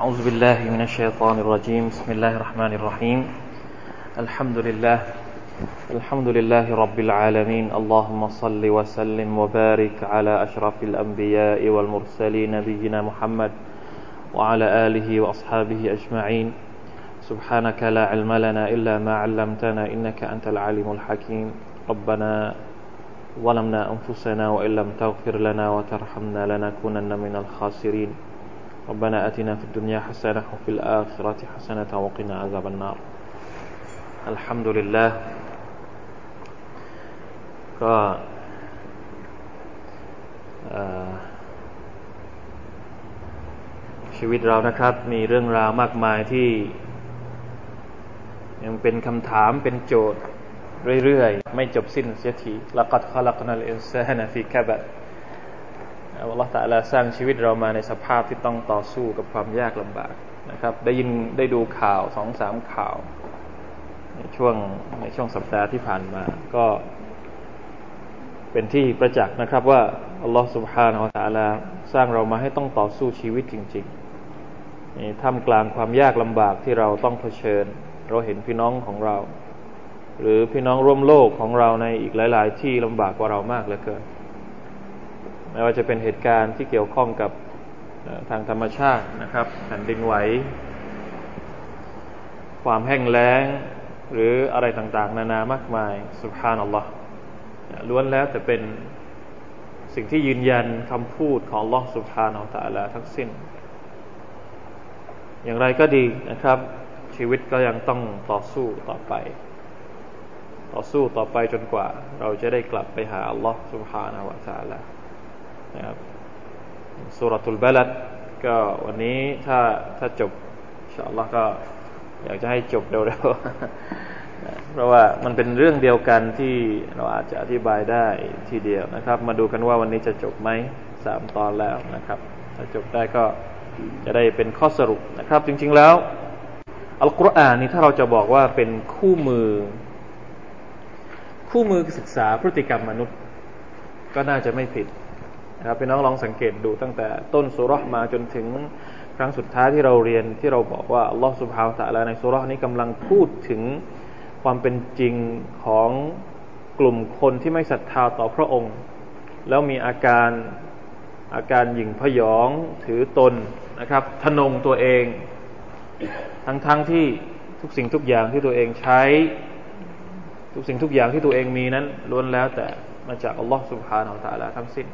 أعوذ بالله من الشيطان الرجيم. بسم الله الرحمن الرحيم. الحمد لله. الحمد لله رب العالمين. اللهم صل وسلم وبارك على أشرف الأنبياء والمرسلين نبينا محمد وعلى آله وأصحابه أجمعين. سبحانك لا علم لنا إلا ما علمتنا إنك أنت العليم الحكيم. ربنا ظلمنا أنفسنا وإن لم تغفر لنا وترحمنا لنكونن من الخاسرين. ربنا أتنا في الدنيا حسنة وفي الآخرة حسنة وقنا عذاب النار الحمد لله ก็ชีวิตเรานะครับ มีเรื่องราวมากมายที่ ยังเป็นคำถามเป็นโจทย์เรื่อยๆ ไม่จบสิ้นเสียทีละกัดขลักนัล อัลลอฮฺตะลาสร้างชีวิตเรามาในสภาพที่ต้องต่อสู้กับความยากลำบากนะครับ ได้ยินได้ดูข่าวสองสามข่าวในช่วงในช่วงสัปดาห์ที่ผ่านมา ก็เป็นที่ประจักษ์นะครับว่าอัลลอฮฺสุบฮานาอัลลอฮฺสร้างเรามาให้ต้องต่อสู้ชีวิตจริงๆนี่ท่ามกลางความยากลำบากที่เราต้องเผชิญ เราเห็นพี่น้องของเรา หรือพี่น้องร่วมโลกของเราในอีกหลาย ๆ ที่ลำบากกว่าเรามากเหลือเกิน ไม่ว่าจะเป็นเหตุการณ์ที่เกี่ยวข้องกับทางธรรมชาตินะครับแผ่นดินไหว ความแห้งแล้ง หรืออะไรต่างๆ นานามากมายสุภานัลลอฮ์ล้วนแล้วแต่เป็นสิ่งที่ยืนยันคำพูดของลอสุภานัลตะลาทั้งสิ้น อย่างไรก็ดีนะครับ ชีวิตก็ยังต้องต่อสู้ต่อไป ต่อสู้ต่อไปจนกว่า เราจะได้กลับไปหาลอสุภานัลตะลา นะครับสุรทูลบาลัดก็วันนี้ถ้าถ้าจบอินชาอัลลอฮ์ก็อยากจะให้จบเร็วๆ เพราะว่ามันเป็นเรื่องเดียวกันที่เราอาจจะอธิบายได้ทีเดียวนะครับ มาดูกันว่าวันนี้จะจบไหมสามตอนแล้วนะครับ ถ้าจบได้ก็จะได้เป็นข้อสรุปนะครับ จริง ๆแล้วอัลกุรอานนี่ถ้าเราจะบอกว่าเป็นคู่มือ คู่มือศึกษาพฤติกรรมมนุษย์ ก็น่าจะไม่ผิด นะครับพี่น้องลองสังเกตดูตั้งแต่ต้นสุรษมาจนถึงครั้งสุดท้ายที่เราเรียนที่เราบอกว่าอัลลอฮฺสุบฮาวตะลาในสุรษนี้กำลังพูดถึงความเป็นจริงของกลุ่มคนที่ไม่ศรัทธาต่อพระองค์ แล้วมีอาการอาการหยิ่งพยองถือตนนะครับทนงตัวเอง ทั้งๆทที่ทุกสิ่งทุกอย่างที่ตัวเองใช้ ทุกสิ่งทุกอย่างที่ตัวเองมีนั้นล้วนแล้วแต่มาจากอัลลอฮฺสุบฮานาอัลลอฮฺทั้งสิ้น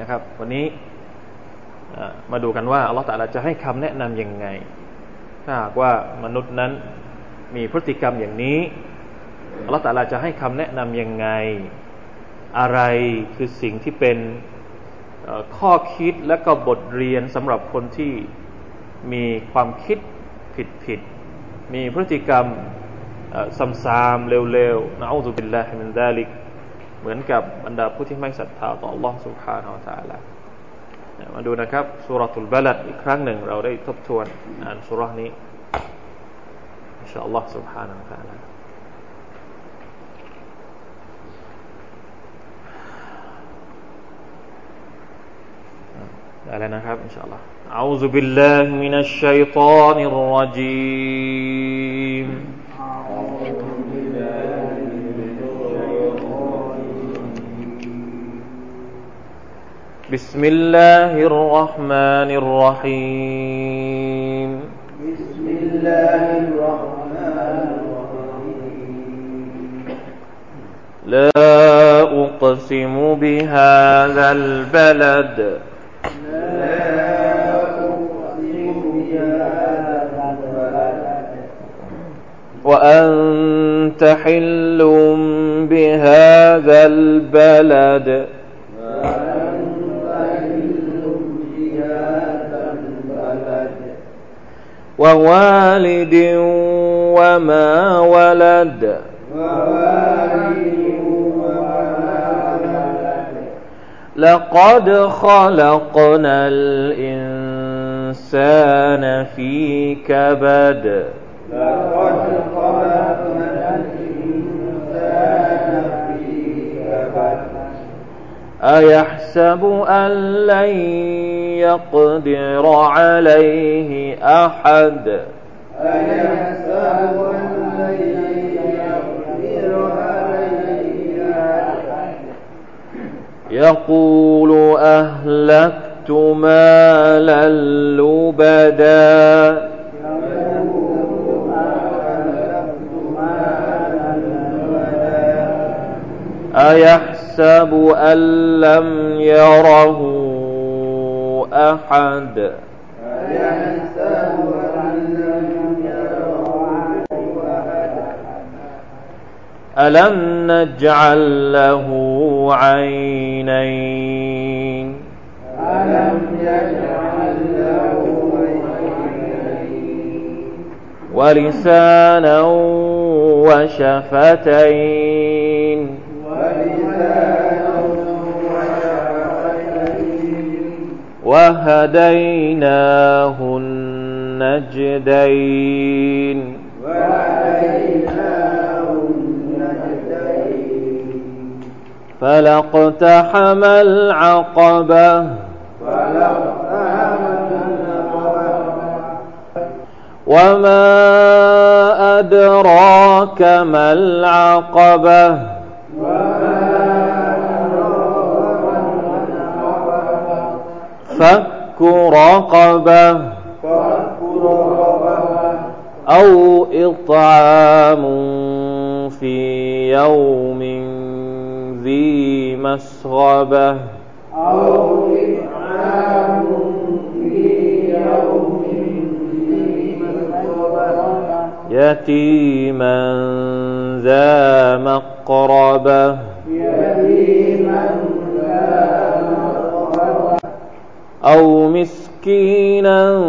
นะครับ วันนี้มาดูกันว่าอัลลอฮฺตะลาจะให้คำแนะนํำยังไง ถ้าหากว่ามนุษย์นั้นมีพฤติกรรมอย่างนี้อัลลอฮฺตะลาจะให้คำแนะนํำยังไง อะไรคือสิ่งที่เป็นข้อคิดและก็บทเรียนสำหรับคนที่มีความคิดผิดผิดมีพฤติกรรมซ้ำๆเร็วๆนะอูซุบิลลาฮิมินดาลิก เหมือนกับบรรดาผู้ที่ไม่ศรัทธาต่อ Allah سبحانه และ تعالى มาดูนะครับสุรทูลบาลัดอีกครั้งหนึ่งเราได้ทบทวนอ่านสุรนี้อินชาอัลลอฮ์ سبحانه และ تعالى ได้แล้วนะครับอินชาอัลลอฮ์ أعوذ بالله من الشيطان الرجيم بسم الله الرحمن الرحيم. بسم الله الرحمن الرحيم. لا أقسم بهذا البلد. لا أقسم بهذا البلد. وأنت حل بهذا البلد. ووالد وما ولد. لقد خلقنا الإنسان في كبد. لقد خلقنا الإنسان في كبد أيحسب أن لن يقدر عليه أحد. أيحسب أن يقدر عليه أحد يقول أهلكت مالا لبدا. أيحسب أن لم يره أحد. ألم نجعل له عينين؟ ألم يجعل له عينين ولسانا وشفتين. ولسانا وهديناه النجدين فلاقتحم العقبة. وما أدراك ما العقبة. فك رقبة أو إطعام في يوم ذي مسغبة أو إطعام في يوم ذي يتيما ذا مقربة يتيما أو مسكينا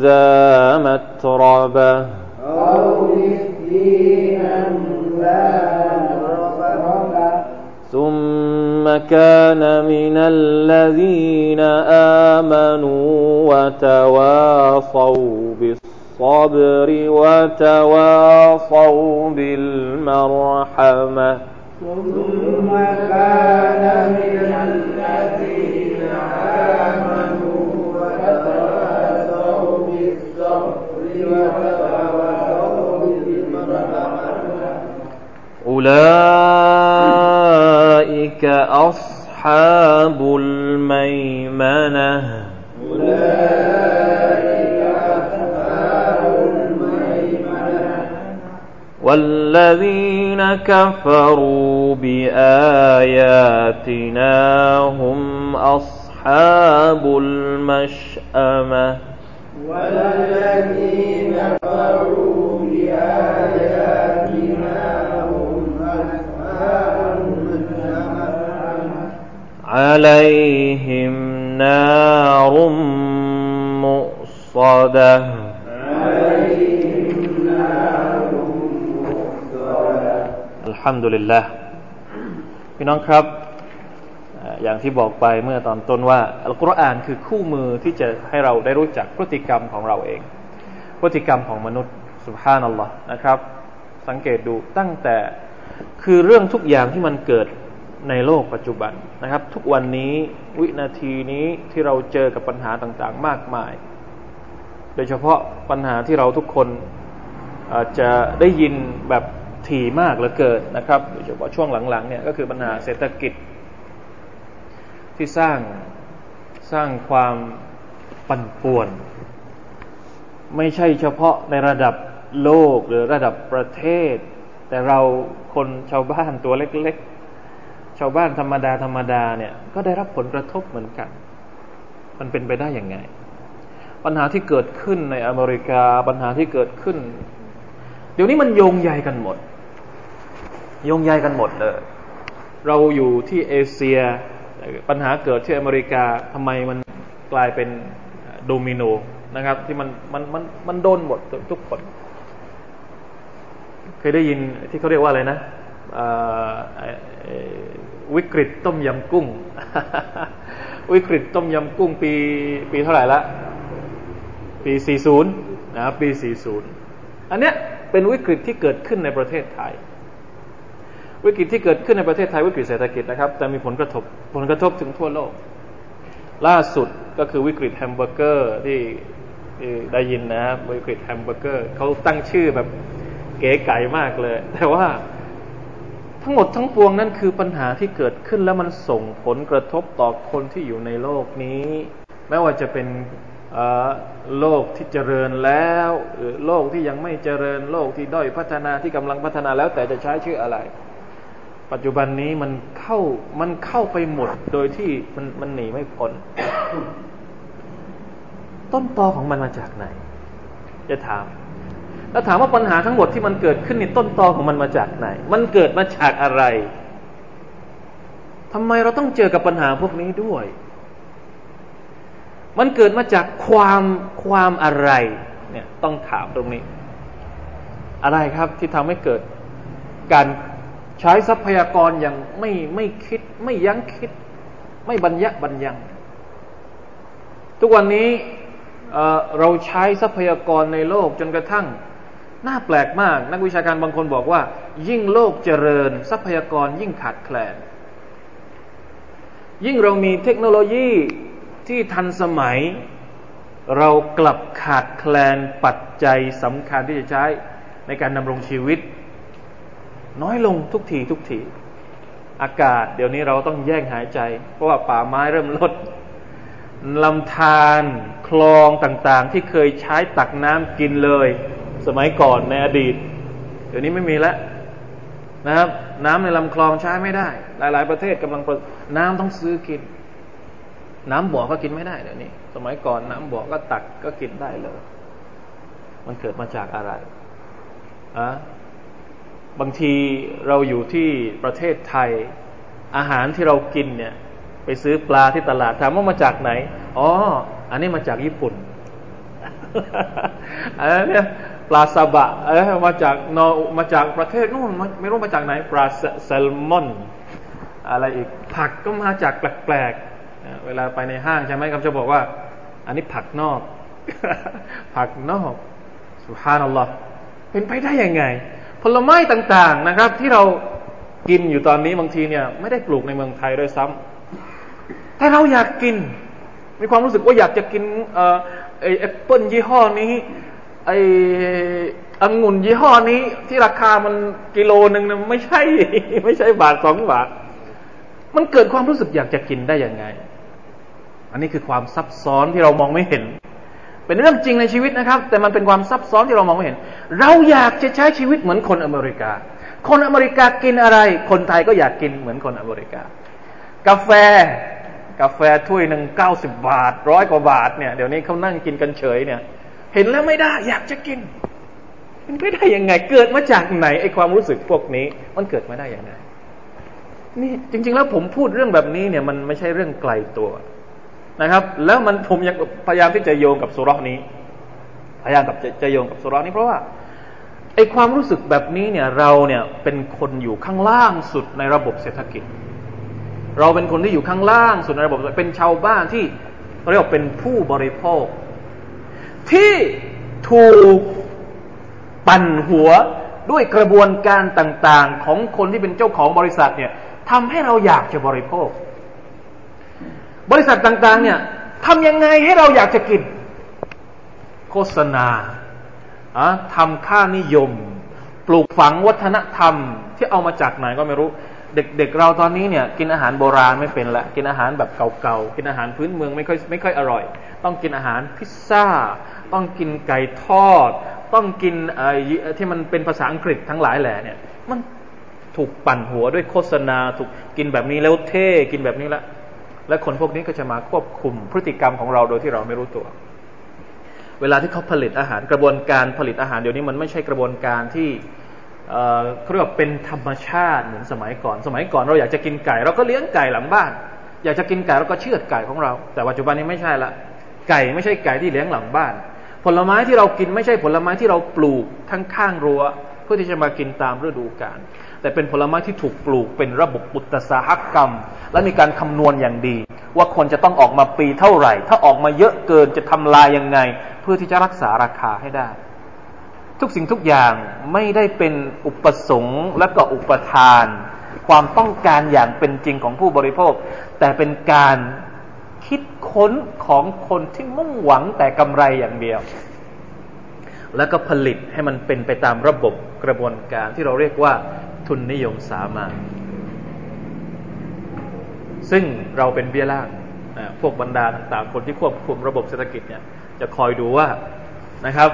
ذا متربة. أو مسكينا ذا مقربة ثم كان من الذين آمنوا وتواصوا بالصبر وتواصوا بالمرحمة. ثم كان من الذين أصحاب الميمنة. أولئك أصحاب الميمنة والذين كفروا بآياتنا هم أصحاب المشأمة. والذين كفروا بآياتنا عليهم نار مؤصدة عليهم نار مؤصدة อัลฮัมดุลิลละพี่น้องครับเอ่ออย่างที่บอกไปเมื่อตอนต้นว่า อัลกุรอานคือคู่มือที่จะให้เราได้รู้จักพฤติกรรมของเราเอง พฤติกรรมของมนุษย์สุบฮานัลลอฮ์นะครับ สังเกตดูตั้งแต่คือเรื่องทุกอย่างที่มันเกิด ในโลกปัจจุบันนะครับ ทุกวันนี้วินาทีนี้ที่เราเจอกับปัญหาต่างๆ มากมาย โดยเฉพาะปัญหาที่เราทุกคนอาจจะได้ยินแบบถี่มากเหลือเกินนะครับโดยเฉพาะช่วงหลังๆเนี่ยก็คือปัญหาเศรษฐกิจ ที่สร้างสร้างความปั่นป่วน ไม่ใช่เฉพาะในระดับโลกหรือระดับประเทศ แต่เราคนชาวบ้านตัวเล็กๆ ชาวบ้านธรรมดาธรรมดาเนี่ยก็ได้รับผลกระทบเหมือนกัน มันเป็นไปได้อย่างไง ปัญหาที่เกิดขึ้นในอเมริกาปัญหาที่เกิดขึ้น เดี๋ยวนี้มันโยงใยกันหมด โยงใยกันหมดเลยเราอยู่ที่เอเชีย ปัญหาเกิดที่อเมริกาทำไมมันกลายเป็นโดมิโนนะครับ ที่มันมันมันมันโดนหมดทุกคน เคยได้ยินที่เขาเรียกว่าอะไรนะอ่อเอ่อ วิกฤตต้มยำกุ้ง วิกฤตต้มยำกุ้งปีปีเท่าไหร่ละปี 40 นะปี 40 อันเนี้ยเป็นวิกฤตที่เกิดขึ้นในประเทศไทย วิกฤตที่เกิดขึ้นในประเทศไทยวิกฤตเศรษฐกิจนะครับ แต่มีผลกระทบผลกระทบถึงทั่วโลก ล่าสุดก็คือวิกฤตแฮมเบอร์เกอร์ที่ได้ยินนะครับวิกฤตแฮมเบอร์เกอร์เขาตั้งชื่อแบบเก๋ไก๋มากเลย แต่ว่า ทั้งหมดทั้งปวงนั่นคือปัญหาที่เกิดขึ้นแล้วมันส่งผลกระทบต่อคนที่อยู่ในโลกนี้ไม่ว่าจะเป็นโลกที่เจริญแล้วโลกที่ยังไม่เจริญโลกที่ด้อยพัฒนาที่กำลังพัฒนาแล้วแต่จะใช้ชื่ออะไร ปัจจุบันนี้มันเข้ามันเข้าไปหมดโดยที่มันมันหนีไม่พ้นต้นตอของมันมาจากไหน จะถาม แล้วถามว่าปัญหาทั้งหมดที่มันเกิดขึ้นในต้นตอของมันมาจากไหน มันเกิดมาจากอะไรทำไมเราต้องเจอกับปัญหาพวกนี้ด้วย มันเกิดมาจากความความอะไร เนี่ยต้องถามตรงนี้ อะไรครับที่ทำให้เกิดการใช้ทรัพยากรอย่างไม่ไม่คิด ไม่ยั้งคิด ไม่บัญญับัญญัง ทุกวันนี้เราใช้ทรัพยากรในโลกจนกระทั่ง น่าแปลกมาก นักวิชาการบางคนบอกว่า ยิ่งโลกเจริญ ทรัพยากรยิ่งขาดแคลน ยิ่งเรามีเทคโนโลยีที่ทันสมัย เรากลับขาดแคลนปัจจัยสำคัญที่จะใช้ในการดำรงชีวิต น้อยลงทุกทีทุกทีอากาศ เดี๋ยวนี้เราต้องแย่งหายใจ เพราะว่าป่าไม้เริ่มลดลำธารคลองต่างๆ ที่เคยใช้ตักน้ำกินเลย สมัยก่อนในอดีต เดี๋ยวนี้ไม่มีแล้วนะครับ น้ำในลำคลองใช้ไม่ได้ หลาย ๆ ประเทศกำลังน้ำต้องซื้อกิน น้ำบ่อก็กินไม่ได้เดี๋ยวนี้ สมัยก่อนน้ำบ่อก็ตักก็กินได้เลย มันเกิดมาจากอะไรอะบางทีเราอยู่ที่ประเทศไทย อาหารที่เรากินเนี่ย ไปซื้อปลาที่ตลาดถามว่ามาจากไหน อ๋อ อันนี้มาจากญี่ปุ่นอันนี้ ปลาซาบะเออมาจากนอมาจากประเทศนู่นไม่รู้มาจากไหนปลาแซลมอน อะไรอีก ผักก็มาจากแปลกๆเวลาไปในห้างใช่ไหมครับจะบอกว่า อันนี้ผักนอก ผักนอกสุภานัลลอฮ์เป็นไปได้ยังไง ผลไม้ต่างๆนะครับ ที่เรากินอยู่ตอนนี้บางทีเนี่ย ไม่ได้ปลูกในเมืองไทยด้วยซ้ำแต่เราอยากกิน มีความรู้สึกว่าอยากจะกินเอ่อไอแอปเปิลยี่ห้อนี้ ไอ้องุ่นยี่ห้อนี้ที่ราคามันกิโลหนึ่งนะไม่ใช่ ไม่ใช่บาทสองบาท มันเกิดความรู้สึกอยากจะกินได้ยังไง อันนี้คือความซับซ้อนที่เรามองไม่เห็น เป็นเรื่องจริงในชีวิตนะครับ แต่มันเป็นความซับซ้อนที่เรามองไม่เห็น เราอยากจะใช้ชีวิตเหมือนคนอเมริกา คนอเมริกากินอะไร คนไทยก็อยากกินเหมือนคนอเมริกา กาแฟ กาแฟถ้วยหนึ่งเก้าสิบบาทร้อยกว่าบาทเนี่ยเดี๋ยวนี้เขานั่งกินกันเฉยเนี่ย เห็นแล้วไม่ได้ อยากจะกิน มันไม่ได้ยังไง เกิดมาจากไหนไอความรู้สึกพวกนี้ มันเกิดมาได้อย่างไรนี่จริง ๆ แล้วผมพูดเรื่องแบบนี้เนี่ย มันไม่ใช่เรื่องไกลตัวนะครับ แล้วมันผมยังพยายามที่จะโยงกับสุรนี้ พยายามกับจะจะโยงกับสุรนี้เพราะว่าไอความรู้สึกแบบนี้เนี่ยเราเนี่ยเป็นคนอยู่ข้างล่างสุดในระบบเศรษฐกิจ เราเป็นคนที่อยู่ข้างล่างสุดในระบบเป็นชาวบ้านที่เรียกว่าเป็นผู้บริโภค ที่ถูกปั่นหัวด้วยกระบวนการต่างๆ ของคนที่เป็นเจ้าของบริษัทเนี่ยทำให้เราอยากจะบริโภค บริษัทต่างๆ เนี่ยทำยังไงให้เราอยากจะกิน โฆษณาทำค่านิยม ปลูกฝังวัฒนธรรม ที่เอามาจากไหนก็ไม่รู้ เด็กๆเเราตอนนี้เนี่ย กินอาหารโบราณไม่เป็นละกินอาหารแบบเก่าๆกินอาหารพื้นเมืองไม่ค่อยไม่ค่อยอร่อย ต้องกินอาหารพิซซ่า ต้องกินไก่ทอด ต้องกินไอ้ที่มันเป็นภาษาอังกฤษทั้งหลายแหล่เนี่ย มันถูกปั่นหัวด้วยโฆษณาถูกกินแบบนี้แล้วเท่กินแบบนี้ละและคนพวกนี้ก็จะมาควบคุมพฤติกรรมของเราโดยที่เราไม่รู้ตัว เวลาที่เขาผลิตอาหารกระบวนการผลิตอาหารเดี๋ยวนี้มันไม่ใช่กระบวนการที่เขาเรียกว่าเป็นธรรมชาติเหมือนสมัยก่อน สมัยก่อนเราอยากจะกินไก่ เราก็เลี้ยงไก่หลังบ้าน อยากจะกินไก่เราก็เชือดไก่ของเรา แต่ปัจจุบันนี้ไม่ใช่ละ ไก่ไม่ใช่ไก่ที่เลี้ยงหลังบ้าน ผลไม้ที่เรากินไม่ใช่ผลไม้ที่เราปลูกทั้งข้างรั้วเพื่อที่จะมากินตามฤดูกาลแต่เป็นผลไม้ที่ถูกปลูกเป็นระบบอุตสาหกรรม และมีการคำนวณอย่างดี ว่าคนจะต้องออกมาปีเท่าไหร่ ถ้าออกมาเยอะเกินจะทำลายยังไง เพื่อที่จะรักษาราคาให้ได้ ทุกสิ่งทุกอย่างไม่ได้เป็นอุปสงค์และก็อุปทาน ความต้องการอย่างเป็นจริงของผู้บริโภค แต่เป็นการ คิดค้นของคนที่มุ่งหวังแต่กำไรอย่างเดียว แล้วก็ผลิตให้มันเป็นไปตามระบบกระบวนการที่เราเรียกว่าทุนนิยมสามาซึ่งเราเป็นเบี้ยล่างพวกบรรดาต่างๆคนที่ควบคุมระบบเศรษฐกิจเนี่ยจะคอยดูว่านะครับ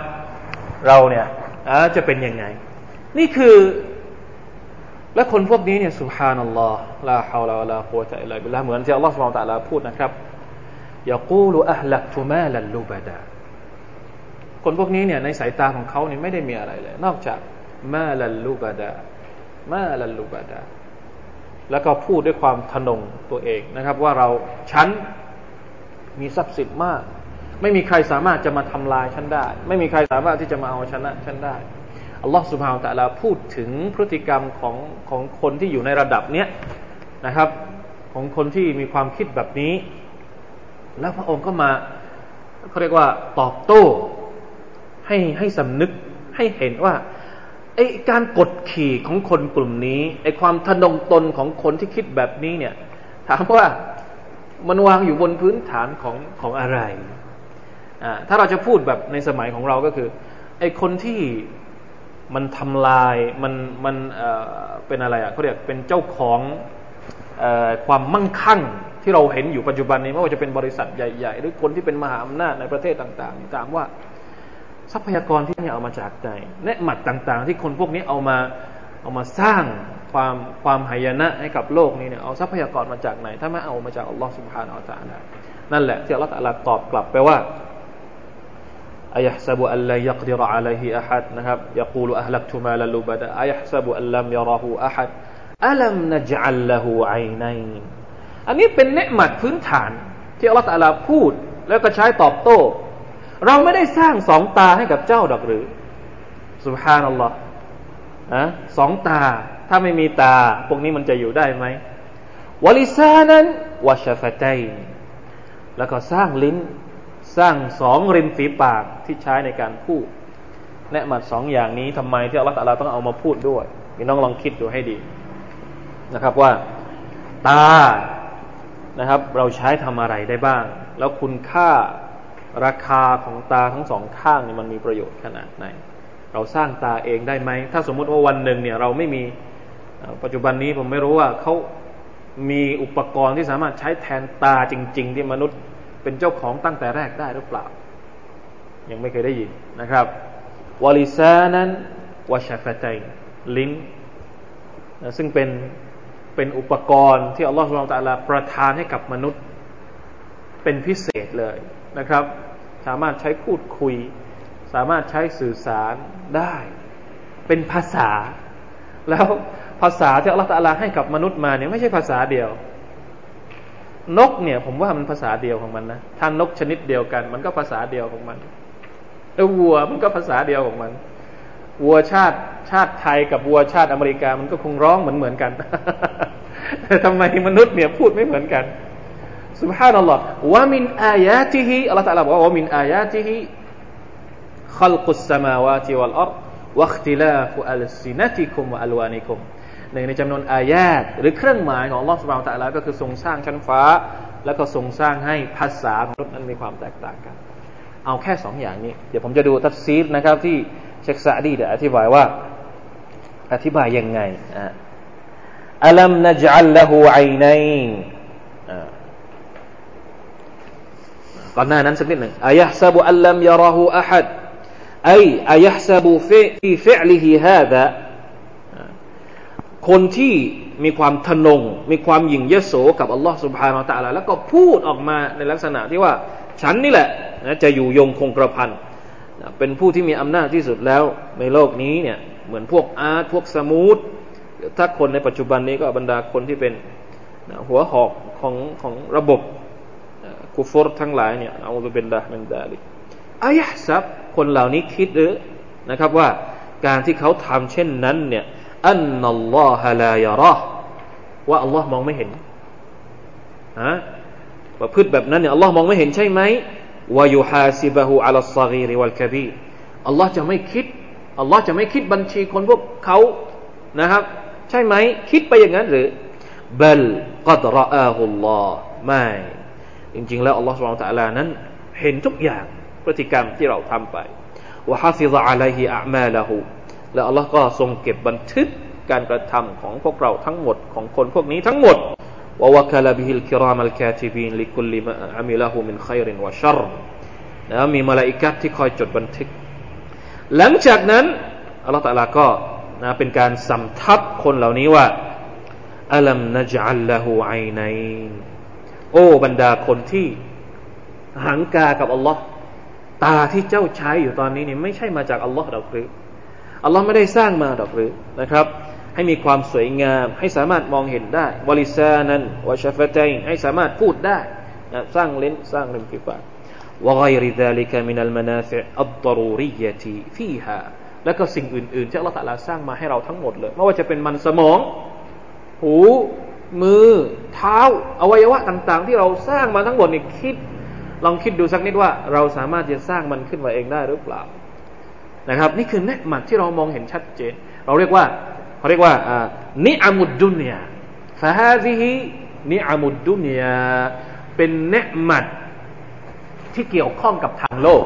เราเนี่ยจะเป็นยังไง นี่คือ และคนพวกนี้เนี่ยสุภานัลลอฮ์ลาฮาวลาวะลาควะตะอิลลาบิลลาเหมือนที่อัลลอฮ์สุบฮานตะลาพูดนะครับ ยากูลุอัลลักตุมาลัลลูบดาคนพวกนี้เนี่ยในสายตาของเขาเนี่ยไม่ได้มีอะไรเลย นอกจากมาลัลลูบดามาลัลลูบดา แล้วก็พูดด้วยความทนงตัวเองนะครับ ว่าเราฉันมีทรัพย์สินมาก ไม่มีใครสามารถจะมาทำลายฉันได้ ไม่มีใครสามารถที่จะมาเอาชนะฉันได้อัลลอฮฺสุบฮานตะลาพูดถึงพฤติกรรมของของคนที่อยู่ในระดับเนี้ยนะครับ ของคนที่มีความคิดแบบนี้ แล้วพระองค์ก็มาเขาเรียกว่าตอบโต้ ให้ให้สำนึกให้เห็นว่าไอการกดขี่ของคนกลุ่มนี้ไอความทะนงตนของคนที่คิดแบบนี้เนี่ย ถามว่ามันวางอยู่บนพื้นฐานของของอะไรอ่าถ้าเราจะพูดแบบในสมัยของเราก็คือไอคนที่มันทำลายมันมันเอ่อเป็นอะไรอะเขาเรียกเป็นเจ้าของเอ่อความมั่งคั่ง ที่เราเห็นอยู่ปัจจุบันนี้ไม่ว่าจะเป็นบริษัทใหญ่ ๆ หรือคนที่เป็นมหาอำนาจในประเทศต่างๆ ถามว่าทรัพยากรที่นี่เอามาจากไหนเนหมัดต่างๆ ที่คนพวกนี้เอามาเอามาสร้างความความหายนะให้กับโลกนี้เนี่ยเอาทรัพยากรมาจากไหน ถ้าไม่เอามาจากอัลลอฮฺสุบฮานาอัลลอฮฺนั่นแหละที่อัลลอฮฺตะลาตอบกลับไปว่าอายะซับอัลลยักดิรอะลัยฮิอะฮัดนะครับยกูลอัลลักตุมาลลูบดะอายะซับอัลลัมยราหูอะฮัดอัลัมนจัลละหูไอนัย อันนี้เป็นเนืหมัดพื้นฐาน ที่อัลลอฮฺตะลาพูด แล้วก็ใช้ตอบโต้ เราไม่ได้สร้างสองตาให้กับเจ้าดอกหรือสุภานัลลอฮ์อะสองตา ถ้าไม่มีตา พวกนี้มันจะอยู่ได้ไหมวลิซานั้นวชฟตัยแล้วก็สร้างลิ้น สร้างสองริมฝีปากที่ใช้ในการพูดแนะมัดสองอย่างนี้ทำไมที่อัลลอฮฺต้องเอามาพูดด้วยพี่น้องลองคิดดูให้ดีนะครับว่า ตา นะครับ เราใช้ทำอะไรได้บ้าง แล้วคุณค่าราคาของตาทั้งสองข้างนี่มันมีประโยชน์ขนาดไหน เราสร้างตาเองได้ไหม ถ้าสมมุติว่าวันหนึ่งเนี่ยเราไม่มีปัจจุบันนี้ผมไม่รู้ว่าเขามีอุปกรณ์ที่สามารถใช้แทนตาจริง ๆ ที่มนุษย์เป็นเจ้าของตั้งแต่แรกได้หรือเปล่า ยังไม่เคยได้ยินนะครับวลิซานั้นวชฟตัยลิ้นซึ่งเป็น เป็นอุปกรณ์ที่อัลลอฮฺสุบไบร์ตะลาประทานให้กับมนุษย์เป็นพิเศษเลยนะครับ สามารถใช้พูดคุย สามารถใช้สื่อสารได้ เป็นภาษา แล้วภาษาที่อัลลอฮฺตะลาให้กับมนุษย์มาเนี่ยไม่ใช่ภาษาเดียว นกเนี่ย ผมว่ามันภาษาเดียวของมันนะถ้านกชนิดเดียวกัน มันก็ภาษาเดียวของมันแล้ววัวมันก็ภาษาเดียวของมัน วัวชาติชาติไทยกับวัวชาติอเมริกา มันก็คงร้องเหมือนเหมือนกันแต่ทำไมมนุษย์เนี่ยพูดไม่เหมือนกัน سبحان الله ومن آياته الله تعالى ومن آياته خلق السماوات والأرض واختلاف ألسنتكم وألوانكم หนึ่งในจำนวนอายาตหรือเครื่องหมายของ Allah سبحانه และ تعالى ก็คือทรงสร้างชั้นฟ้า แล้วก็ทรงสร้างให้ภาษาของมนุษย์นั้นมีความแตกต่างกัน เอาแค่สองอย่างนี้ เดี๋ยวผมจะดูทัศซีดนะครับ ที่ เชคซาดีเดี๋ยวอธิบายว่า อธิบายยังไงอัลัมนจัลละหูไอนัยก่อนหน้านั้นสักนิดหนึ่งอายะซับุอัลลัมยาราหูอะฮัดไออายะซับุฟีฟีฟิอลิฮิฮาดะคนที่มีความทนง มีความหยิ่งยโสกับอัลลอฮ์ سبحانه และ تعالى แล้วก็พูดออกมาในลักษณะที่ว่า ฉันนี่แหละนะจะอยู่ยงคงกระพัน เป็นผู้ที่มีอำนาจที่สุดแล้วในโลกนี้เนี่ยเหมือนพวกอาร์ตพวกสมูทถ้าคนในปัจจุบันนี้ก็บรรดาคนที่เป็นหัวหอกของของระบบกุฟรทั้งหลายเนี่ยเอาตัวเป็นดะมันดาลิอายะซับคนเหล่านี้คิดหรือนะครับว่าการที่เขาทำเช่นนั้นเนี่ยอันนัลลอฮะลายรอว่าอัลลอฮ์มองไม่เห็นฮะประพฤติแบบนั้นเนี่ยอัลลอฮ์มองไม่เห็นใช่ไหม วายุฮาซิบะฮูอัลสกีรวัลกบีอัลลอฮ์จะไม่คิดอัลลอฮ์จะไม่คิดบัญชีคนพวกเขานะครับ ใช่ไหมคิดไปอย่างนั้นหรือบัลกัดรออาฮุลลอฮ์ไม่จริง ๆ แล้วอัลลอฮฺสุบไบร์ตะลานั้น เห็นทุกอย่างพฤติกรรมที่เราทำไปวะฮะฟิซะอะลัยฮิอะมาละหูและอัลลอฮ์ก็ทรงเก็บบันทึกการกระทำของพวกเราทั้งหมดของคนพวกนี้ทั้งหมด วะวะคลบิฮิลกิรามอัลคาติบีนลิคุลิมาอามิละหูมินะมีมาลาอิกัตที่คอยจดบันทึก หลังจากนั้นอัลลอฮฺตะลาก็นะเป็นการสำทับคนเหล่านี้ว่าอัลัมนจัลละหูไอไนโอ้บรรดาคนที่หังกากับอัลลอฮ์ตาที่เจ้าใช้อยู่ตอนนี้นี่ไม่ใช่มาจากอัลลอฮ์ดอกหรืออัลลอฮ์ไม่ได้สร้างมาดอกหรือนะครับ ให้มีความสวยงาม ให้สามารถมองเห็นได้วลิซานันวชฟตัยให้สามารถพูดได้นะสร้างเลนสร้างริมฝีปาก وغير ذلك من المنافع الضرورية فيها แล้วก็สิ่งอื่นๆที่อัลลอฮฺตะลาสร้างมาให้เราทั้งหมดเลยไม่ว่าจะเป็นมันสมอง หู มือ เท้า อวัยวะต่าง ๆ ที่เราสร้างมาทั้งหมดนี่คิด ลองคิดดูสักนิดว่า เราสามารถจะสร้างมันขึ้นมาเองได้หรือเปล่า นะครับ นี่คือเนืหมัดที่เรามองเห็นชัดเจน เราเรียกว่า เขาเรียกว่านิอามุดดุนยาฟาฮาซิฮินิอามุดดุนยาเป็นเนืหมัดที่เกี่ยวข้องกับทางโลก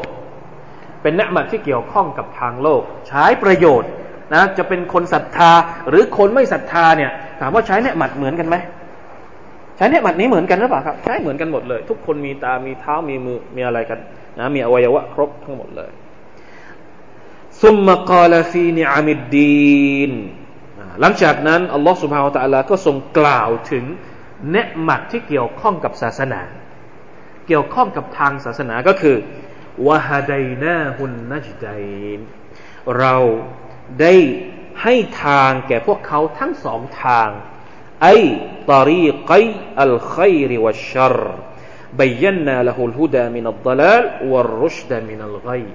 เป็นเนืหมัดที่เกี่ยวข้องกับทางโลก ใช้ประโยชน์นะจะเป็นคนศรัทธาหรือคนไม่ศรัทธาเนี่ย ถามว่าใช้เนืหมัดเหมือนกันไหมใช้เนืหมัดนี้เหมือนกันหรือเปล่าครับ ใช้เหมือนกันหมดเลย ทุกคนมีตามีเท้ามีมือมีอะไรกันนะมีอวัยวะครบทั้งหมดเลยซุมมะกาลฟีนิอามิดดีน หลังจากนั้นอัลลอฮฺสุบฮาวตะลาก็ทรงกล่าวถึงเนืหมัดที่เกี่ยวข้องกับศาสนา เกี่ยวข้องกับทางศาสนาก็คือวะฮาดัยนาฮุนนัจดัยนเราได้ให้ทางแก่พวกเขาทั้งสองทางไอตารีกัยอัลขัยรวัชชัร بينا له الهدى من الضلال والرشد من الغي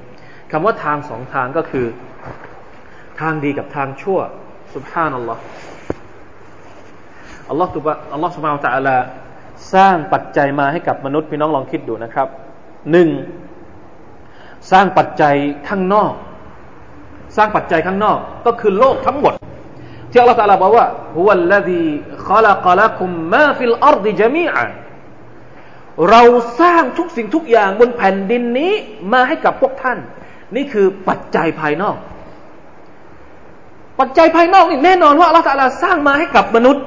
คำว่าทางสองทางก็คือ ทางดีกับทางชั่ว สุบฮานัลลอฮ์อัลลอฮ์ตุบะอัลลอฮ์สุบฮานะตะอาลาสร้างปัจจัยมาให้กับมนุษย์พี่น้องลองคิดดูนะครับหนึ่งสร้างปัจจัยข้างนอก สร้างปัจจัยข้างนอกก็คือโลกทั้งหมดที่อัลลอฮ์ตะอาลาบอกว่าهو الذي خلق لكم ما في الأرض جميعا เราสร้างทุกสิ่งทุกอย่างบนแผ่นดินนี้มาให้กับพวกท่าน นี่คือปัจจัยภายนอก ปัจจัยภายนอกนี่แน่นอนว่าอัลลอฮฺสร้างมาให้กับมนุษย์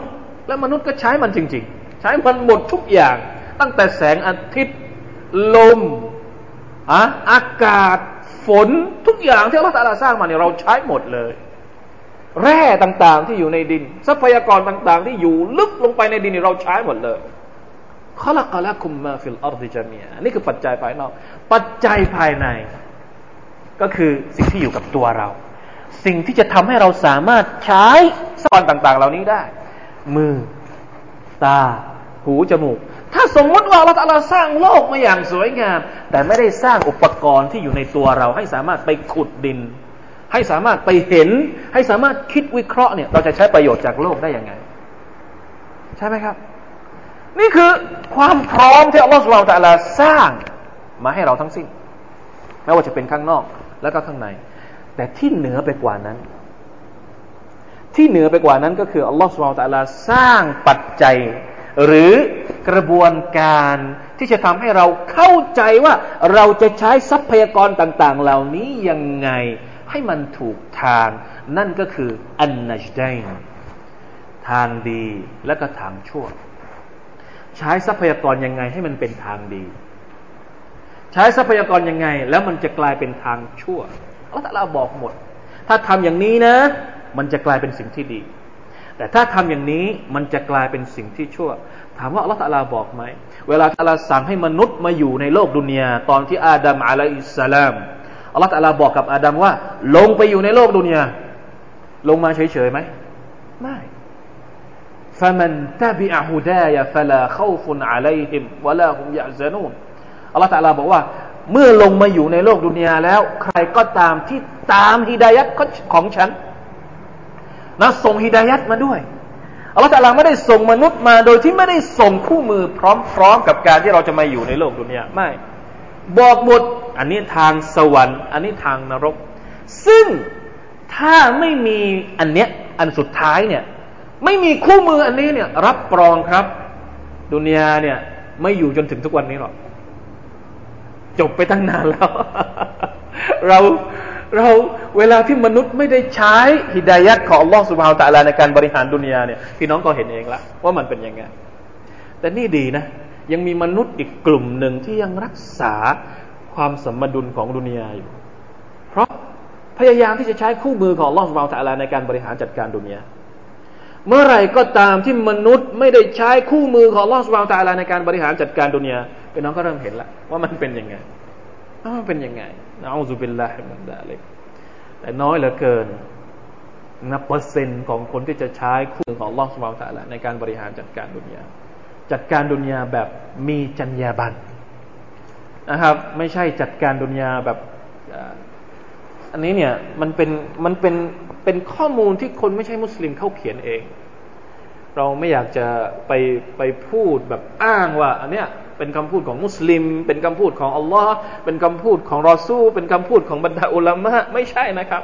และมนุษย์ก็ใช้มันจริง ๆ ใช้มันหมดทุกอย่าง ตั้งแต่แสงอาทิตย์ ลมอะอากาศ ฝนทุกอย่างที่อัลลอฮฺสร้างมาเนี่ยเราใช้หมดเลย แร่ต่างๆที่อยู่ในดิน ทรัพยากรต่างๆ ที่อยู่ลึกลงไปในดินเราใช้หมดเลยخلق لكم ما في الأرض جميعا นี่คือปัจจัยภายนอก ปัจจัยภายใน ก็คือสิ่งที่อยู่กับตัวเรา สิ่งที่จะทำให้เราสามารถใช้สรรพสิ่งต่าง ๆ เหล่านี้ได้ มือ ตา หู จมูก ถ้าสมมติว่าเราเราสร้างโลกมาอย่างสวยงาม แต่ไม่ได้สร้างอุปกรณ์ที่อยู่ในตัวเรา ให้สามารถไปขุดดิน ให้สามารถไปเห็น ให้สามารถคิดวิเคราะห์เนี่ย เราจะใช้ประโยชน์จากโลกได้อยังไง ใช่ไหมครับ นี่คือความพร้อมที่อัลลอฮฺสุลตาลาสร้างมาให้เราทั้งสิ้น ไม่ว่าจะเป็นข้างนอกแล้วก็ข้างใน แต่ที่เหนือไปกว่านั้น ที่เหนือไปกว่านั้นก็คืออัลลอฮฺสุลตาลาสร้างปัจจัย หรือกระบวนการที่จะทำให้เราเข้าใจว่าเราจะใช้ทรัพยากรต่าง ๆ เหล่านี้ยังไงให้มันถูกทาง นั่นก็คืออันนัจไดทางดีและก็ทางชั่ว ใช้ทรัพยากรยังไงให้มันเป็นทางดี ใช้ทรัพยากรยังไง แล้วมันจะกลายเป็นทางชั่ว อัลลอฮฺบอกหมด ถ้าทำอย่างนี้นะ มันจะกลายเป็นสิ่งที่ดี แต่ถ้าทำอย่างนี้มันจะกลายเป็นสิ่งที่ชั่ว ถามว่าอัลลอฮฺบอกไหม เวลาอัลลอฮฺสั่งให้มนุษย์มาอยู่ในโลกดุนยาตอนที่อาดัมอะลัยอิสสลามอัลลอฮฺบอกกับอาดัมว่า ลงไปอยู่ในโลกดุนยาลงมาเฉยๆไหมไม่ فمن تبع هداي فلا خوف عليهم ولا هم يحزنون อัลลอฮฺตะลาบอกว่า เมื่อลงมาอยู่ในโลกดุนยาแล้ว ใครก็ตามที่ตามฮิดายัดของฉันนะส่งฮิดายัดมาด้วยอัลลอฮฺตะลาไม่ได้ส่งมนุษย์มาโดยที่ไม่ได้ส่งคู่มือพร้อมๆกับการที่เราจะมาอยู่ในโลกดุนยาไม่ บอกหมดอันนี้ทางสวรรค์ อันนี้ทางนรก ซึ่งถ้าไม่มีอันเนี้ยอันสุดท้ายเนี่ย ไม่มีคู่มืออันนี้เนี่ย รับรองครับ ดุนยาเนี่ย ไม่อยู่จนถึงทุกวันนี้หรอก จบไปตั้งนานแล้ว เราเราเวลาที่มนุษย์ไม่ได้ใช้ฮิดายัดของอัลลอฮฺสุบฮาวตะลาในการบริหารดุนยาเนี่ยพี่น้องก็เห็นเองละว่ามันเป็นยังไง แต่นี่ดีนะ ยังมีมนุษย์อีกกลุ่มหนึ่งที่ยังรักษาความสมดุลของดุนยาอยู่ เพราะพยายามที่จะใช้คู่มือของอัลลอฮฺสุบฮาวตะลาในการบริหารจัดการดุนยา เมื่อไรก็ตามที่มนุษย์ไม่ได้ใช้คู่มือของลอสวาลตาลาในการบริหารจัดการดุนยาพี่น้องก็เริ่มเห็นแล้วว่ามันเป็นยังไงว่ามันเป็นยังไงنعوذ بالله من ذلك แต่น้อยเหลือเกินนับเปอร์เซ็นต์ของคนที่จะใช้คู่มือของอัลลอฮฺสุบฮานะฮูวะตะอาลาในการบริหารจัดการดุนยาจัดการดุนยาแบบมีจรรยาบรรณนะครับ ไม่ใช่จัดการดุนยาแบบอันนี้เนี่ยมันเป็นมันเป็น เป็นข้อมูลที่คนไม่ใช่มุสลิมเขาเขียนเอง เราไม่อยากจะไปไปพูดแบบอ้างว่า อันเนี้ยเป็นคำพูดของมุสลิม เป็นคำพูดของอัลลอฮ์เป็นคำพูดของรอซูเป็นคำพูดของบรรดาอุลามะไม่ใช่นะครับ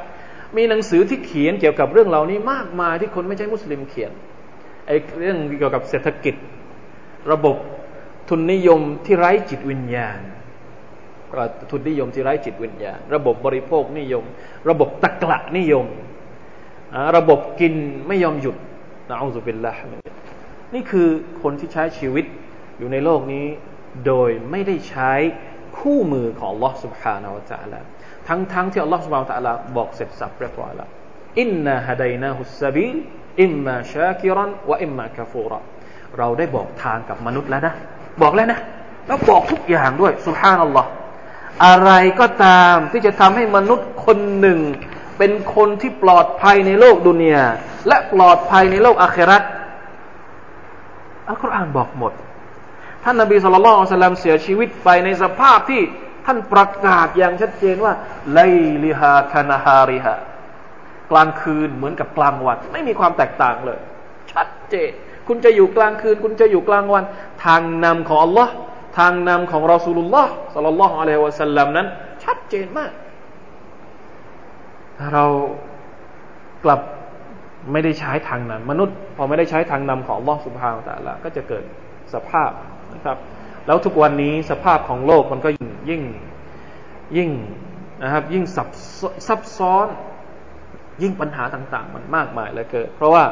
มีหนังสือที่เขียนเกี่ยวกับเรื่องเหล่านี้มากมายที่คนไม่ใช่มุสลิมเขียนไอ้เรื่องเกี่ยวกับเศรษฐกิจ ระบบทุนนิยมที่ไร้จิตวิญญาณทุนนิยมที่ไร้จิตวิญญาณ ระบบบริโภคนิยม ระบบตะกละนิยม ระบบกินไม่ยอมหยุดนะอูซุบิลละนี่คือคนที่ใช้ชีวิตอยู่ในโลกนี้ โดยไม่ได้ใช้คู่มือของ Allah سبحانه และ تعالى ทั้งทั้งที่ Allah سبحانه และ تعالى บอกเสร็จสับเรียบร้อยแล้วอินนาฮดัยนาฮุสซบีลอิมมาชาคิรันวะอิมมากาฟูรเราได้บอกทางกับมนุษย์แล้วนะ บอกแล้วนะ แล้วบอกทุกอย่างด้วยสุภานัลลอฮ์อะไรก็ตามที่จะทำให้มนุษย์คนหนึ่ง เป็นคนที่ปลอดภัยในโลกดุนยาและปลอดภัยในโลกอาคราตอัลกุรอานบอกหมด ท่านนบีสุลต่านสัลลัมเสียชีวิตไปในสภาพที่ท่านประกาศอย่างชัดเจนว่าไลลิฮาคานาฮาริฮะกลางคืนเหมือนกับกลางวัน ไม่มีความแตกต่างเลย ชัดเจน คุณจะอยู่กลางคืน คุณจะอยู่กลางวัน ทางนำของอัลลอฮ์ทางนำของรอสูลุลลอฮ์สัลลัลลอฮุอะลัยฮิวะสัลลัมนั้น ชัดเจนมาก เรากลับไม่ได้ใช้ทางนั้น มนุษย์พอไม่ได้ใช้ทางนำของลอสุภาแต่ละก็จะเกิดสภาพนะครับ แล้วทุกวันนี้สภาพของโลกมันก็ยิ่งยิ่งยิ่งนะครับ ยิ่งซับซับซ้อนยิ่งปัญหาต่าง ๆ มันมากมายเลยเกิดเพราะว่า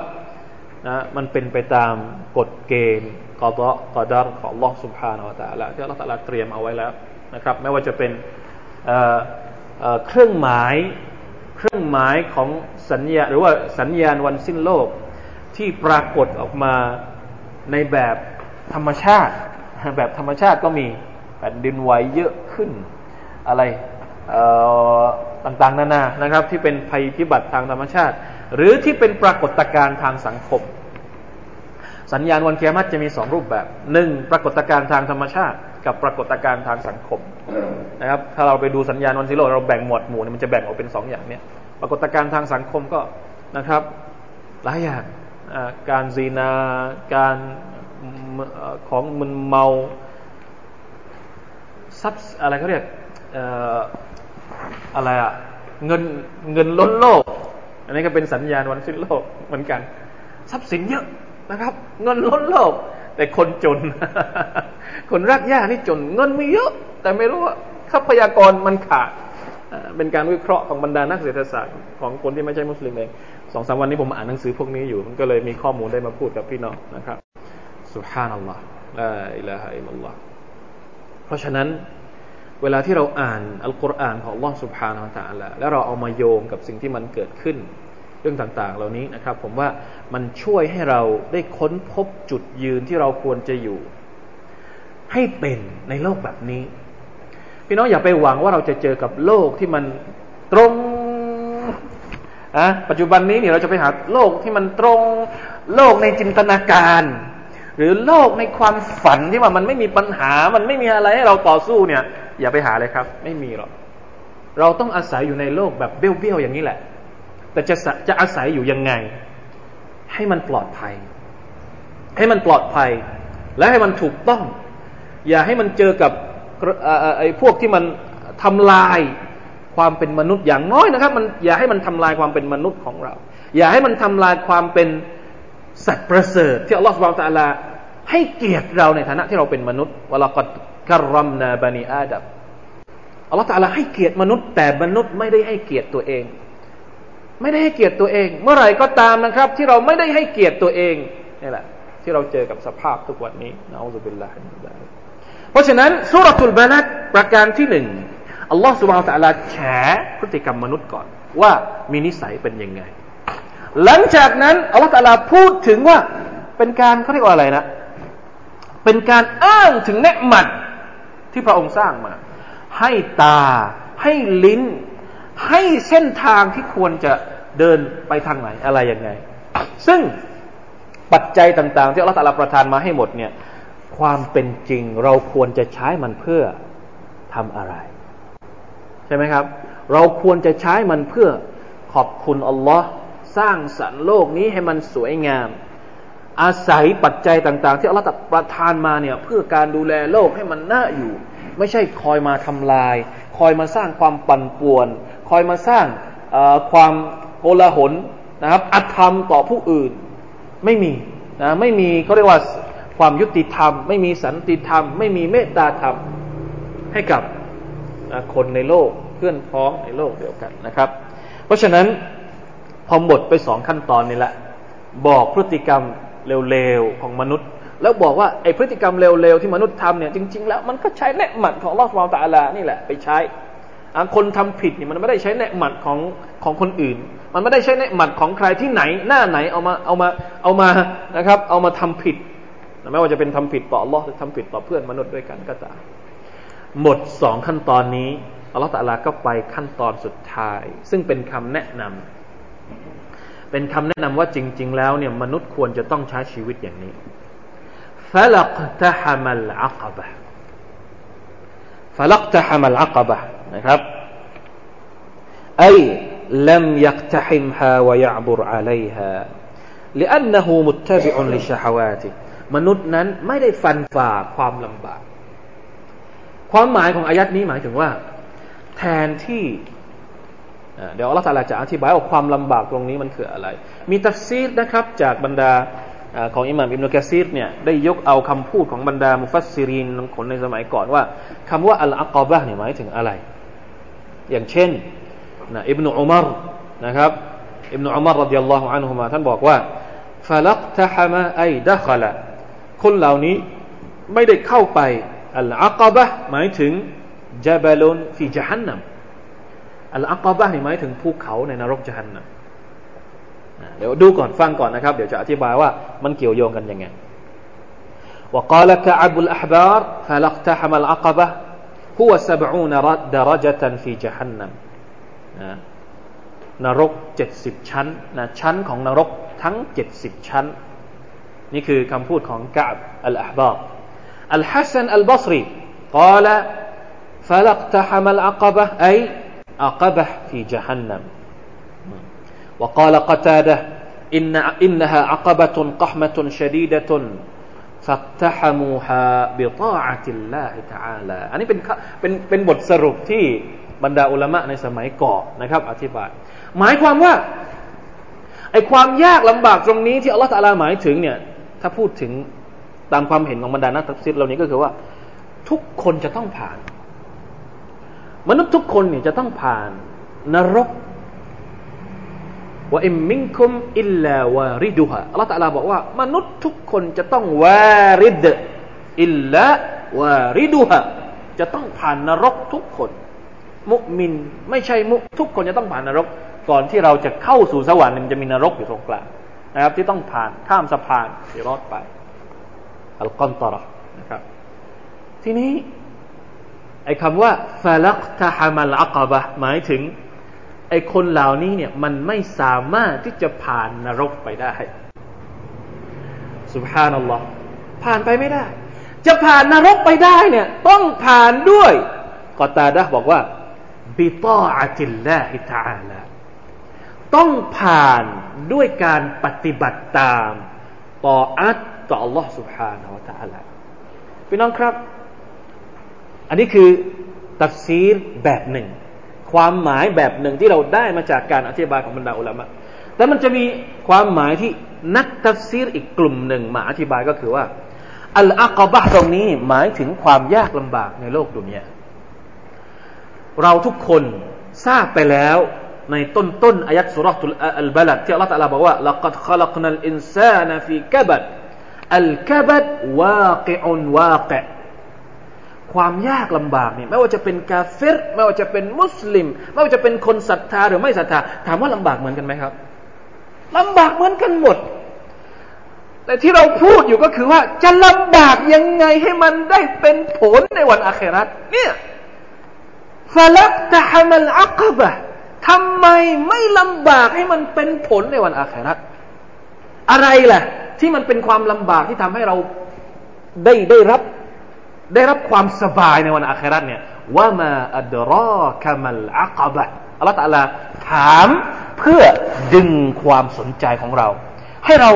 นะมันเป็นไปตามกฎเกณฑ์กอดกอดารของลอสุภานาแต่ละที่ลอตะลาเตรียมเอาไว้แล้วนะครับ ไม่ว่าจะเป็นเครื่องหมาย เครื่องหมายของสัญญาหรือว่าสัญญาณวันสิ้นโลกที่ปรากฏออกมาในแบบธรรมชาติ แบบธรรมชาติก็มีแผ่นดินไหวเยอะขึ้นอะไรต่างๆ นานานะครับ ที่เป็นภัยพิบัติทางธรรมชาติ หรือที่เป็นปรากฏการณ์ทางสังคม สัญญาณวันเกียรติจะมีสองรูปแบบหนึ่งปรากฏการณ์ทางธรรมชาติ กับปรากฏการณ์ทางสังคมนะครับ ถ้าเราไปดูสัญญาณวันซิโลเราแบ่งหมวดหมู่มันจะแบ่งออกเป็นสองอย่างเนี่ยปรากฏการณ์ทางสังคมก็นะครับหลายอย่างการซีนา การของมึนเมาทรัพย์อะไรเขาเรียกอะไรอะเงินเงินล้นโลก อันนี้ก็เป็นสัญญาณวันสิ้นโลกเหมือนกัน ทรัพย์สินเยอะนะครับ เงินล้นโลก แต่คนจน คนรักยากนี่จนเงินมีเยอะ แต่ไม่รู้ว่าทรัพยากรมันขาดเป็นการวิเคราะห์ของบรรดานักเศรษฐศาสตร์ของคนที่ไม่ใช่มุสลิมเองสองสามวันนี้ผมอ่านหนังสือพวกนี้อยู่ มันก็เลยมีข้อมูลได้มาพูดกับพี่น้องนะครับสุฮานัลลอฮ์ลาอิลาฮะอิลลัลลอฮ์เพราะฉะนั้นเวลาที่เราอ่านอัลกุรอานของอัลลอฮ์สุบฮานาอัลลอฮ์แล้วเราเอามาโยงกับสิ่งที่มันเกิดขึ้น เรื่องต่างๆ เหล่านี้นะครับ ผมว่ามันช่วยให้เราได้ค้นพบจุดยืนที่เราควรจะอยู่ ให้เป็นในโลกแบบนี้ พี่น้องอย่าไปหวังว่าเราจะเจอกับโลกที่มันตรงอะปัจจุบันนี้เนี่ยเราจะไปหาโลกที่มันตรงโลกในจินตนาการ หรือโลกในความฝันที่ว่ามันไม่มีปัญหา มันไม่มีอะไรให้เราต่อสู้เนี่ย อย่าไปหาเลยครับ ไม่มีหรอกเราต้องอาศัยอยู่ในโลกแบบเบี้ยวๆอย่างนี้แหละ แต่จะจะอาศัยอยู่ยังไง ให้มันปลอดภัย ให้มันปลอดภัย และให้มันถูกต้อง อย่าให้มันเจอกับไอ้พวกที่มันทำลายความเป็นมนุษย์อย่างน้อยนะครับ มันอย่าให้มันทำลายความเป็นมนุษย์ของเรา อย่าให้มันทำลายความเป็นสัตว์ประเสริฐที่อัลลอฮฺสุบฮานตะลาให้เกียรติเราในฐานะที่เราเป็นมนุษย์ولقد كرمنا بني آدم อัลลอฮฺตะลาให้เกียรติมนุษย์ แต่มนุษย์ไม่ได้ให้เกียรติตัวเอง ไม่ได้ให้เกียรติตัวเอง เมื่อไหร่ก็ตามนะครับ ที่เราไม่ได้ให้เกียรติตัวเองนี่แหละ ที่เราเจอกับสภาพทุกวันนี้نعوذ بالله من ذلك เพราะฉะนั้นสูเราะตุลบะลัดประการที่หนึ่งอัลลอฮฺสุบฮานตะลาแฉพฤติกรรมมนุษย์ก่อนว่ามีนิสัยเป็นยังไง หลังจากนั้นอัลลอฮฺตะลาพูดถึงว่าเป็นการเขาเรียกว่าอะไรนะเป็นการอ้างถึงเนืหมัดที่พระองค์สร้างมา ให้ตา ให้ลิ้น ให้เส้นทางที่ควรจะ เดินไปทางไหนอะไรยังไง ซึ่งปัจจัยต่าง ๆ ที่อัลลอฮฺตะลาประทานมาให้หมดเนี่ย ความเป็นจริงเราควรจะใช้มันเพื่อทำอะไร ใช่ไหมครับ เราควรจะใช้มันเพื่อขอบคุณอัลลอฮ์สร้างสรรค์โลกนี้ให้มันสวยงาม อาศัยปัจจัยต่าง ๆ ที่อัลลอฮ์ประทานมาเนี่ยเพื่อการดูแลโลกให้มันน่าอยู่ ไม่ใช่คอยมาทำลาย คอยมาสร้างความปั่นป่วน คอยมาสร้างความ โกลาหลนะครับอธรรมต่อผู้อื่น ไม่มีนะไม่มีเขาเรียกว่าความยุติธรรม ไม่มีสันติธรรม ไม่มีเมตตาธรรมให้กับคนในโลกเพื่อนพ้องในโลกเดียวกันนะครับ เพราะฉะนั้นพอหมดไปสองขั้นตอนนี้แหละ บอกพฤติกรรมเร็วๆของมนุษย์ แล้วบอกว่าไอ้พฤติกรรมเร็วๆที่มนุษย์ทำเนี่ยจริง ๆ แล้วมันก็ใช้เนืหมัดของลอสวาตาลานี่แหละไปใช้ คนทำผิดเนี่ยมันไม่ได้ใช้เนืหมัดของของคนอื่น มันไม่ได้ใช้เนืหมัดของใครที่ไหน หน้าไหนเอามาเอามาเอามานะครับ เอามาทำผิดไม่ว่าจะเป็นทำผิดต่อ Allah หรือทำผิดต่อเพื่อนมนุษย์ด้วยกันก็ตามหมดสองขั้นตอนนี้อัลลอฮฺตะลาก็ไปขั้นตอนสุดท้าย ซึ่งเป็นคำแนะนำเป็นคำแนะนำว่าจริง ๆ แล้วเนี่ยมนุษย์ควรจะต้องใช้ชีวิตอย่างนี้ฟลักตะฮามัลอักบะฟลักตะฮามัลอักบะ นะครับไอ لم يقتحمها ويعبر عليها لأنه متبع لشهواته มนุษย์นั้นไม่ได้ฟันฝ่าความลำบาก ความหมายของอายัดนี้หมายถึงว่า แทนที่เดี๋ยวอัลลอฮฺจะอธิบายว่าความลำบากตรงนี้มันคืออะไร มีตัฟซีดนะครับ จากบรรดาของอิหม่ามอิบนุกะซีรเนี่ยได้ยกเอาคำพูดของบรรดามุฟัสซิรินคนในสมัยก่อนว่าคำว่าอัลอักอบะเนี่ยหมายถึงอะไร อย่างเช่นนะอิบนุอุมารนะครับอิบนุอุมารรดิยัลลอฮุอันฮุมาท่านบอกว่าฟลักตะฮะมะไอดะขละคนเหล่านี้ไม่ได้เข้าไปอัลอักบะหมายถึงจาบลุนฟีจฮันนัมอัลอักบะนี่หมายถึงภูเขาในนรกจฮันนัมเดี๋ยวดูก่อนฟังก่อนนะครับ เดี๋ยวจะอธิบายว่ามันเกี่ยวโยงกันยังไง وقال كعب الأحبار فلا اقتحم العقبة هو سبعون درجة في جهنم นรกเจ็ดสิบชั้นนะชั้นของนรกทั้งเจ็ดสิบชั้นนี่คือคำพูดของกาบอัลอาบาบอัลฮัสซันอัลบัสรี قال فلاقتحم العقبة أي عقبة في جهنم وقال قتادة إن إنها عقبة قحمة شديدة ฟัตตฮามูฮาบิตาอัติลลาฮิตาลาอันนี้เป็นเป็นเป็นบทสรุปที่บรรดาอุลามะในสมัยก่อนนะครับ อธิบาย หมายความว่าไอความยากลำบากตรงนี้ที่อัลลอฮฺตาลาหมายถึงเนี่ย ถ้าพูดถึงตามความเห็นของบรรดานักตัฟซิดเหล่านี้ก็คือว่า ทุกคนจะต้องผ่าน มนุษย์ทุกคนเนี่ยจะต้องผ่านนรก ว่าอิมมิงคุมอิลลาวาริดุฮะอัลลอฮฺตะลาบอกว่ามนุษย์ทุกคนจะต้องวาริดอิลลาวาริดุฮะจะต้องผ่านนรกทุกคน มุมินไม่ใช่มุทุกคนจะต้องผ่านนรก ก่อนที่เราจะเข้าสู่สวรรค์มันจะมีนรกอยู่ตรงกลางนะครับ ที่ต้องผ่านข้ามสะพานที่รอดไปอัลกอนตระนะครับ ทีนี้ไอ้คำว่าฟาลักตะฮามัลอักบะหมายถึง ไอ้คนเหล่านี้เนี่ยมันไม่สามารถที่จะผ่านนรกไปได้สุบฮานัลลอฮ์ผ่านไปไม่ได้ จะผ่านนรกไปได้เนี่ยต้องผ่านด้วยกอตาดะบอกว่าบิตาอัติลลาฮิตาลาต้องผ่านด้วยการปฏิบัติตามต่ออัตต่อ Allah سبحانه และ تعالى พี่น้องครับ อันนี้คือตัฟซีรแบบหนึ่ง ความหมายแบบหนึ่งที่เราได้มาจากการอธิบายของบรรดาอุลามะแต่มันจะมีความหมายที่นักตัฟซีรอีกกลุ่มหนึ่งมาอธิบายก็คือว่า العقبة ตรงนี้หมายถึงความยากลำบากในโลกดุนยาเราทุกคนทราบไปแล้วในต้นต้นอายัดสูเราะตุลบะลัดที่อัลลอฮฺตะลาบอกว่าلقد خلقنا الإنسان في كبدอัลกบัดวากิอุนวากิ ความยากลำบากเนี่ยไม่ว่าจะเป็นกาเฟรไม่ว่าจะเป็นมุสลิม ไม่ว่าจะเป็นคนศรัทธาหรือไม่ศรัทธา ถามว่าลำบากเหมือนกันไหมครับลำบากเหมือนกันหมด แต่ที่เราพูดอยู่ก็คือว่าจะลำบากยังไงให้มันได้เป็นผลในวันอาคราตเนี่ยฟลักตะฮามัลอักบะทำไมไม่ลำบากให้มันเป็นผลในวันอาคราตอะไรล่ะ ที่มันเป็นความลำบากที่ทำให้เราได้ได้รับ ได้รับความสบายในวันอาคราตเนี่ยว่ามาอัดรอกามัลอักบะอัลลอฮฺตะลาถามเพื่อดึงความสนใจของเรา ให้เรา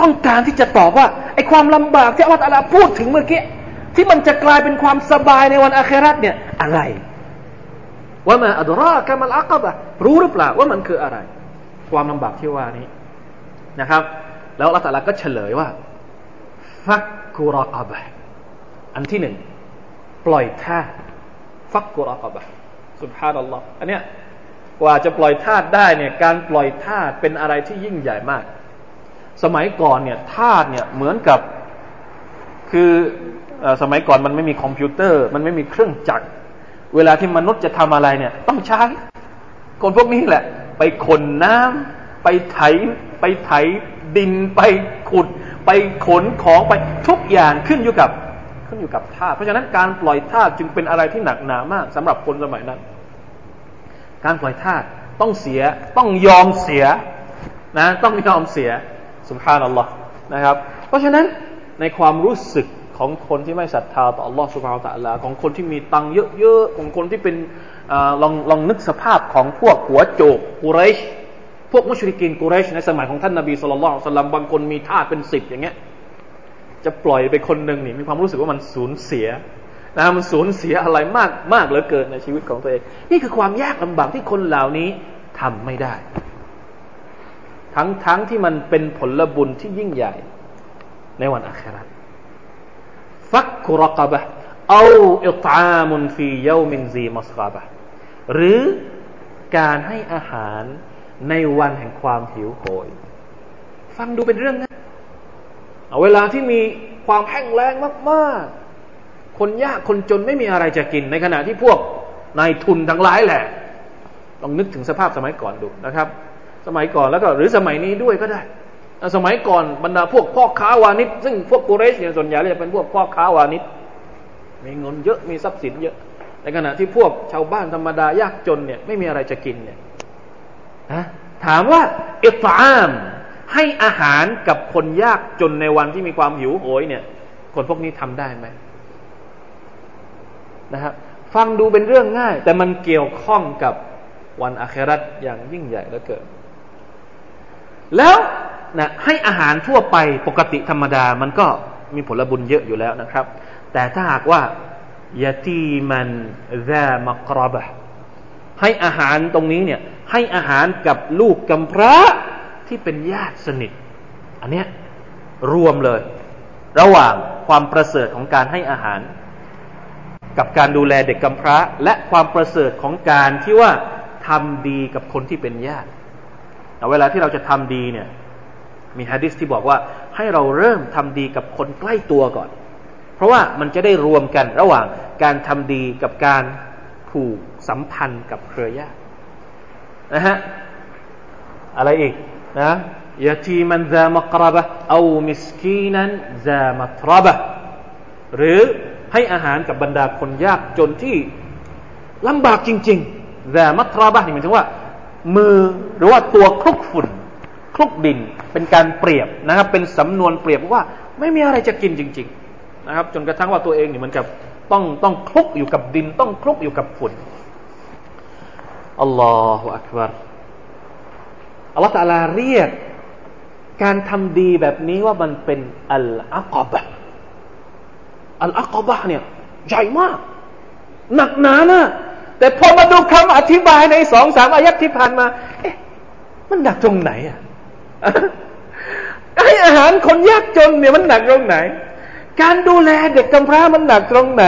ต้องการที่จะตอบว่าไอ้ความลำบากที่อัลลอฮฺตะลาพูดถึงเมื่อกี้ที่มันจะกลายเป็นความสบายในวันอาคราตเนี่ยอะไรว่ามาอัดรอกามัลอักบะรู้หรือเปล่าว่ามันคืออะไร ความลำบากที่ว่านี้นะครับ แล้วอัลลอฮฺตะลาก็เฉลยว่าฟักกุรอกบะ อันที่หนึ่งปล่อยท่าฟักกุรอกบะสุบฮานัลลอฮ์อันเนี้ยกว่าจะปล่อยทาสได้เนี่ยการปล่อยทาสเป็นอะไรที่ยิ่งใหญ่มาก สมัยก่อนเนี่ยทาสเนี่ยเหมือนกับ คือสมัยก่อนมันไม่มีคอมพิวเตอร์ มันไม่มีเครื่องจักร เวลาที่มนุษย์จะทำอะไรเนี่ย ต้องใช้คนพวกนี้แหละ ไปขนน้ำไปไถไปไถดินไปขุด ไปขนของไปทุกอย่างขึ้นอยู่กับอยู่กับทาสเพราะฉะนั้นการปล่อยทาสจึงเป็นอะไรที่หนักหนามาก สำหรับคนสมัยนั้น การปล่อยทาสต้องเสียต้องยอมเสียนะต้องยอมเสียสุภานัลลอฮ์นะครับ เพราะฉะนั้นในความรู้สึกของคนที่ไม่ศรัทธาต่อ Allah سبحانه และ تعالى ของคนที่มีตังเยอะๆของคนที่เป็นอลองลองนึกสภาพของพวกหัวโจกกุเรช พวกมุชริกินกุเรชในสมัยของท่านนบีสุลต่านสัลลัมบางคนมีทาสเป็นสิบอย่างเงี้ย จะปล่อยไปคนหนึ่งนี่มีความรู้สึกว่ามันสูญเสียนะมันสูญเสียอะไรมากมากเหลือเกินในชีวิตของตัวเอง นี่คือความยากลำบากที่คนเหล่านี้ทำไม่ได้ ทั้งทั้งที่มันเป็นผลบุญที่ยิ่งใหญ่ ในวันอาคราฟักกุรกบะเอาอิตามุนฟีเยามินซีมัสกาบะหรือการให้อาหารในวันแห่งความหิวโหย ฟังดูเป็นเรื่อง นะเวลาที่มีความแห้งแล้งมากๆ คนยากคนจนไม่มีอะไรจะกิน ในขณะที่พวกนายทุนทั้งหลายแหละลองนึกถึงสภาพสมัยก่อนดูนะครับ สมัยก่อนแล้วก็หรือสมัยนี้ด้วยก็ได้ สมัยก่อนบรรดาพวกพ่อค้าวานิชซึ่งพวกกุเรชเนี่ยส่วนใหญ่จะเป็นพวกพ่อค้าวานิชมีเงินเยอะมีทรัพย์สินเยอะในขณะที่พวกชาวบ้านธรรมดายากจนเนี่ยไม่มีอะไรจะกินเนี่ยถามว่าอิตาม ให้อาหารกับคนยากจนในวันที่มีความหิวโหยเนี่ย คนพวกนี้ทำได้ไหมนะครับ ฟังดูเป็นเรื่องง่าย แต่มันเกี่ยวข้องกับวันอาคราตอย่างยิ่งใหญ่เหลือเกิน แล้วนะให้อาหารทั่วไปปกติธรรมดา มันก็มีผลบุญเยอะอยู่แล้วนะครับ แต่ถ้าหากว่ายาตีมันแซมกรบะให้อาหารตรงนี้เนี่ย ให้อาหารกับลูกกำพร้า ที่เป็นญาติสนิท อันเนี้ยรวมเลย ระหว่างความประเสริฐของการให้อาหาร กับการดูแลเด็กกำพร้า และความประเสริฐของการที่ว่าทำดีกับคนที่เป็นญาติเวลาที่เราจะทำดีเนี่ยมีฮะดิษที่บอกว่าให้เราเริ่มทำดีกับคนใกล้ตัวก่อน เพราะว่ามันจะได้รวมกันระหว่างการทำดีกับการผูกสัมพันธ์กับเครือญาตินะฮะอะไรอีก นะยาทีมันซามกรบะเอามิสกีนันซามัตรบะหรือให้อาหารกับบรรดาคนยากจนที่ลำบากจริงๆซามัตรบะนี่หมายถึงว่า มือหรือว่าตัวคลุกฝุ่น คลุกดินเป็นการเปรียบนะครับ เป็นสำนวนเปรียบว่า ไม่มีอะไรจะกินจริง ๆ นะครับ จนกระทั่งว่าตัวเองนี่มันกับต้องต้องคลุกอยู่กับดิน ต้องคลุกอยู่กับฝุ่นอัลลอฮฺอักบาร อัลลอฮฺตาลาเรียก การทำดีแบบนี้ว่ามันเป็นอัลอักบะอัลอักบะเนี่ยใหญ่มาก หนักหนานะแต่พอมาดูคำอธิบายในสองสามอายัดที่ผ่านมา เอ๊ะ มันหนักตรงไหนอะให้อาหารคนยากจนเนี่ยมันหนักตรงไหน การดูแลเด็กกำพร้ามันหนักตรงไหน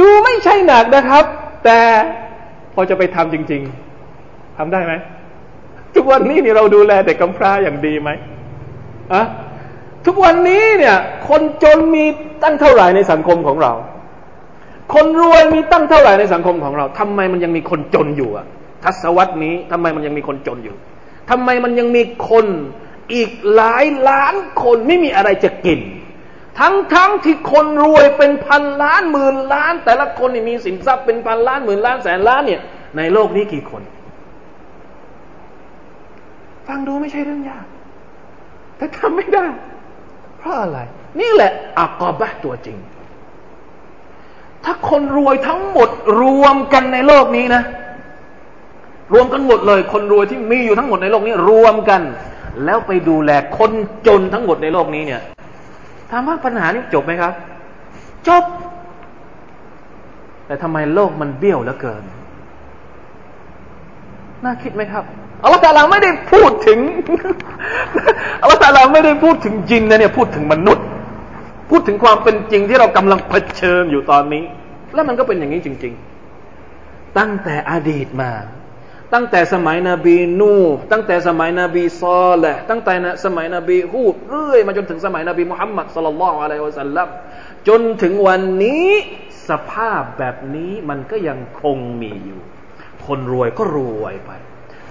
ดูไม่ใช่หนักนะครับ แต่พอจะไปทำจริง ๆทำได้ไหม ทุกวันนี้นี่เราดูแลเด็กกำพร้าอย่างดีไหมอะทุกวันนี้เนี่ย คนจนมีตั้งเท่าไหร่ในสังคมของเรา คนรวยมีตั้งเท่าไหร่ในสังคมของเราทำไมมันยังมีคนจนอยู่อะทศวรรษนี้ทำไมมันยังมีคนจนอยู่ทำไมมันยังมีคนอีกหลายล้านคนไม่มีอะไรจะกิน ทั้งทั้งที่คนรวยเป็นพันล้านหมื่นล้าน แต่ละคนมีสินทรัพย์เป็นพันล้านหมื่นล้านแสนล้านเนี่ย ในโลกนี้กี่คน ฟังดูไม่ใช่เรื่องยาก แต่ทำไม่ได้ เพราะอะไร นี่แหละอักอบะตัวจริง ถ้าคนรวยทั้งหมดรวมกันในโลกนี้นะ รวมกันหมดเลย คนรวยที่มีอยู่ทั้งหมดในโลกนี้ รวมกัน แล้วไปดูแลคนจนทั้งหมดในโลกนี้เนี่ยถามว่าปัญหานี้จบไหมครับ จบ แต่ทำไมโลกมันเบี้ยวเหลือเกิน น่าคิดไหมครับ อัลลอฮฺตาลาไม่ได้พูดถึงอัลลอฮฺตาลาไม่ได้พูดถึงจินนะเนี่ยพูดถึงมนุษย์ พูดถึงความเป็นจริงที่เรากำลังเผชิญอยู่ตอนนี้ แล้วมันก็เป็นอย่างนี้จริง ๆ ตั้งแต่อดีตมา ตั้งแต่สมัยนบีนูตั้งแต่สมัยนบีซอลห์ตั้งแต่สมัยนบีฮูดเรื่อยมาจนถึงสมัยนบีมุฮัมมัดสุลลัลลอฮุอะลัยฮิวะสัลลัมจนถึงวันนี้สภาพแบบนี้มันก็ยังคงมีอยู่ คนรวยก็รวยไป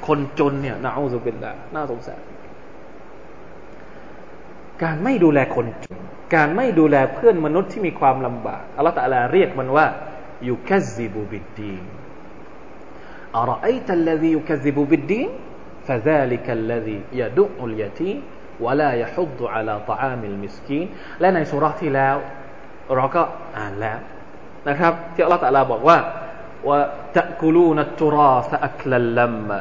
คนจนเนี่ยน่าอุบิลละน่าสงสารการไม่ดูแลคนจนการไม่ดูแลเพื่อนมนุษย์ที่มีความลำบากอัลลอฮฺตะลาเรียกมันว่ายูคัซิบูบิดดีน أرأيت الذي يكذب بالدين فذلك الذي يدع اليتيم ولا يحض على طعام المسكين และในสุราที่แล้วเราก็อ่านแล้วนะครับที่อัลลอฮฺตะลาบอกว่า وتأكلون التراث أكلا لما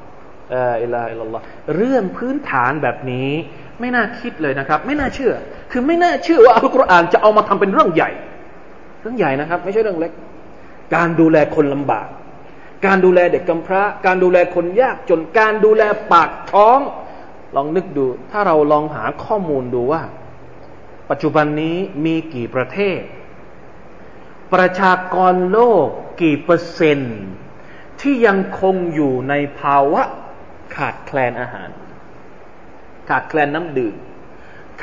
ลลอฮ์อิลาอิลลอฮ์เรื่องพื้นฐานแบบนี้ ไม่น่าคิดเลยนะครับ ไม่น่าเชื่อ คือไม่น่าเชื่อว่าอัลกุรอานจะเอามาทำเป็นเรื่องใหญ่ เรื่องใหญ่นะครับ ไม่ใช่เรื่องเล็ก การดูแลคนลำบาก การดูแลเด็กกำพร้า การดูแลคนยากจนการดูแลปากท้อง ลองนึกดู ถ้าเราลองหาข้อมูลดูว่า ปัจจุบันนี้มีกี่ประเทศ ประชากรโลกี่เปอร์เซ็นต์ที่ยังคงอยู่ในภาวะ ขาดแคลนอาหาร ขาดแคลนน้ำดื่ม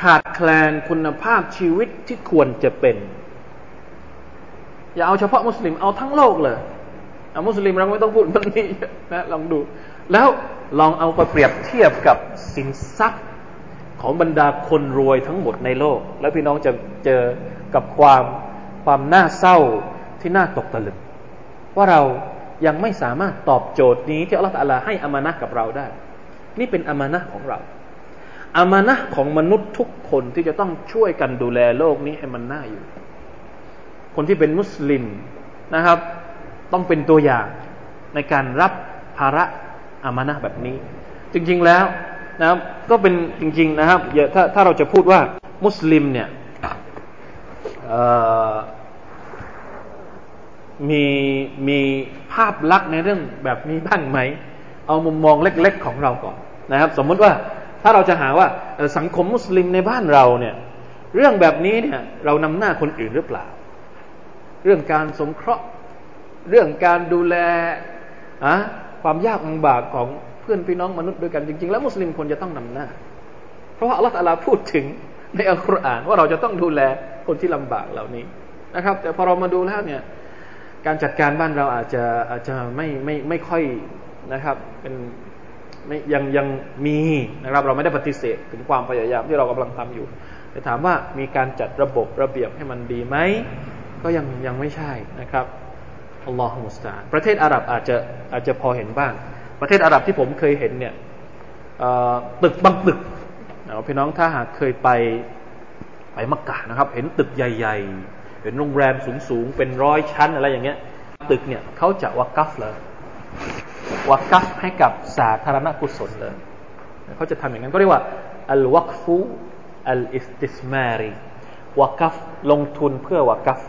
ขาดแคลนคุณภาพชีวิตที่ควรจะเป็น อย่าเอาเฉพาะมุสลิมเอาทั้งโลกเลยเอามุสลิมเราไม่ต้องพูดมันนี้นะลองดู แล้วลองเอาไปเปรียบเทียบกับสินทรัพย์ของบรรดาคนรวยทั้งหมดในโลก แล้วพี่น้องจะเจอกับความความน่าเศร้าที่น่าตกตะลึงว่าเรา ยังไม่สามารถตอบโจทย์นี้ที่อัลลอฮฺให้อามานะกับเราได้ นี่เป็นอามานะของเรา อามานะของมนุษย์ทุกคนที่จะต้องช่วยกันดูแลโลกนี้ให้มันน่าอยู่ คนที่เป็นมุสลิมนะครับ ต้องเป็นตัวอย่างในการรับภาระอามานะแบบนี้ จริงๆแล้วนะครับก็เป็นจริง ๆ นะครับถ้าถ้าเราจะพูดว่ามุสลิมเนี่ย มีมีภาพลักษณ์ในเรื่องแบบนี้บ้างไหม เอามุมมองเล็กๆของเราก่อนนะครับ สมมุติว่าถ้าเราจะหาว่าสังคมมุสลิมในบ้านเราเนี่ย เรื่องแบบนี้เนี่ย เรานำหน้าคนอื่นหรือเปล่า เรื่องการสงเคราะห์ เรื่องการดูแลอะความยากลำบากของเพื่อนพี่น้องมนุษย์ด้วยกันจริง ๆ แล้วมุสลิมควรจะต้องนำหน้า เพราะว่าอัลลอฮฺตาลาพูดถึงในอัลกุรอานว่าเราจะต้องดูแลคนที่ลำบากเหล่านี้นะครับ แต่พอเรามาดูแล้วเนี่ย การจัดการบ้านเราอาจจะอาจจะไม่ไม่ไม่ค่อยนะครับ เป็นไม่ยังยังมีนะครับ เราไม่ได้ปฏิเสธถึงความพยายามที่เรากำลังทำอยู่ แต่ถามว่ามีการจัดระบบระเบียบให้มันดีไหมก็ยังยังไม่ใช่นะครับอัลลอฮฺมุสตาประเทศอาหรับอาจจะอาจจะพอเห็นบ้าง ประเทศอาหรับที่ผมเคยเห็นเนี่ยตึกบางตึกพี่น้องถ้าหากเคยไปไปมักกะนะครับ เห็นตึกใหญ่ เป็นโรงแรมสูงๆ เป็นร้อยชั้นอะไรอย่างเงี้ย ตึกเนี่ยเขาจะวักกัฟเลยวักกัฟให้กับสาธารณกุศลเลยเขาจะทำอย่างนั้นก็เรียกว่าอัลวักฟูอัลอิสติสมารีวักกัฟลงทุนเพื่อวักัฟ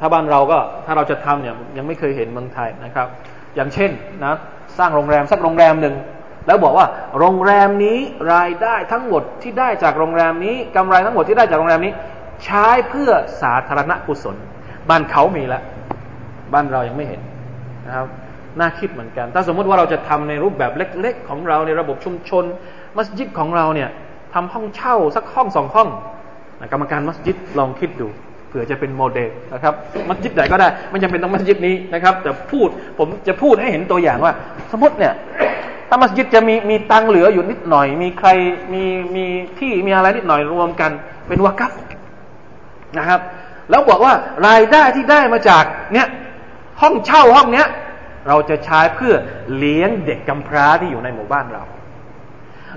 ถ้าบ้านเราก็ถ้าเราจะทำเนี่ยยังไม่เคยเห็นเมืองไทยนะครับ อย่างเช่นนะสร้างโรงแรมสักโรงแรมหนึ่งแล้วบอกว่าโรงแรมนี้รายได้ทั้งหมดที่ได้จากโรงแรมนี้กำไรทั้งหมดที่ได้จากโรงแรมนี้ ใช้เพื่อสาธารณกุศล บ้านเขามีแล้วบ้านเรายังไม่เห็นนะครับน่าคิดเหมือนกัน ถ้าสมมติว่าเราจะทำในรูปแบบเล็ก ๆ ของเราในระบบชุมชน มัสยิดของเราเนี่ยทำห้องเช่าสักห้องสองห้องกรรมการมัสยิดลองคิดดูเผื่อจะเป็นโมเดลนะครับมัสยิดไหนก็ได้ไม่จำเป็นต้องมัสยิดนี้นะครับ แต่พูดผมจะพูดให้เห็นตัวอย่างว่า สมมติเนี่ยถ้ามัสยิดจะมีมีตังเหลืออยู่นิดหน่อย มีใครมีมีที่มีอะไรนิดหน่อยรวมกัน เป็นวากัฟ นะครับ แล้วบอกว่ารายได้ที่ได้มาจากเนี่ยห้องเช่าห้องเนี้ย เราจะใช้เพื่อเลี้ยงเด็กกำพร้าที่อยู่ในหมู่บ้านเรา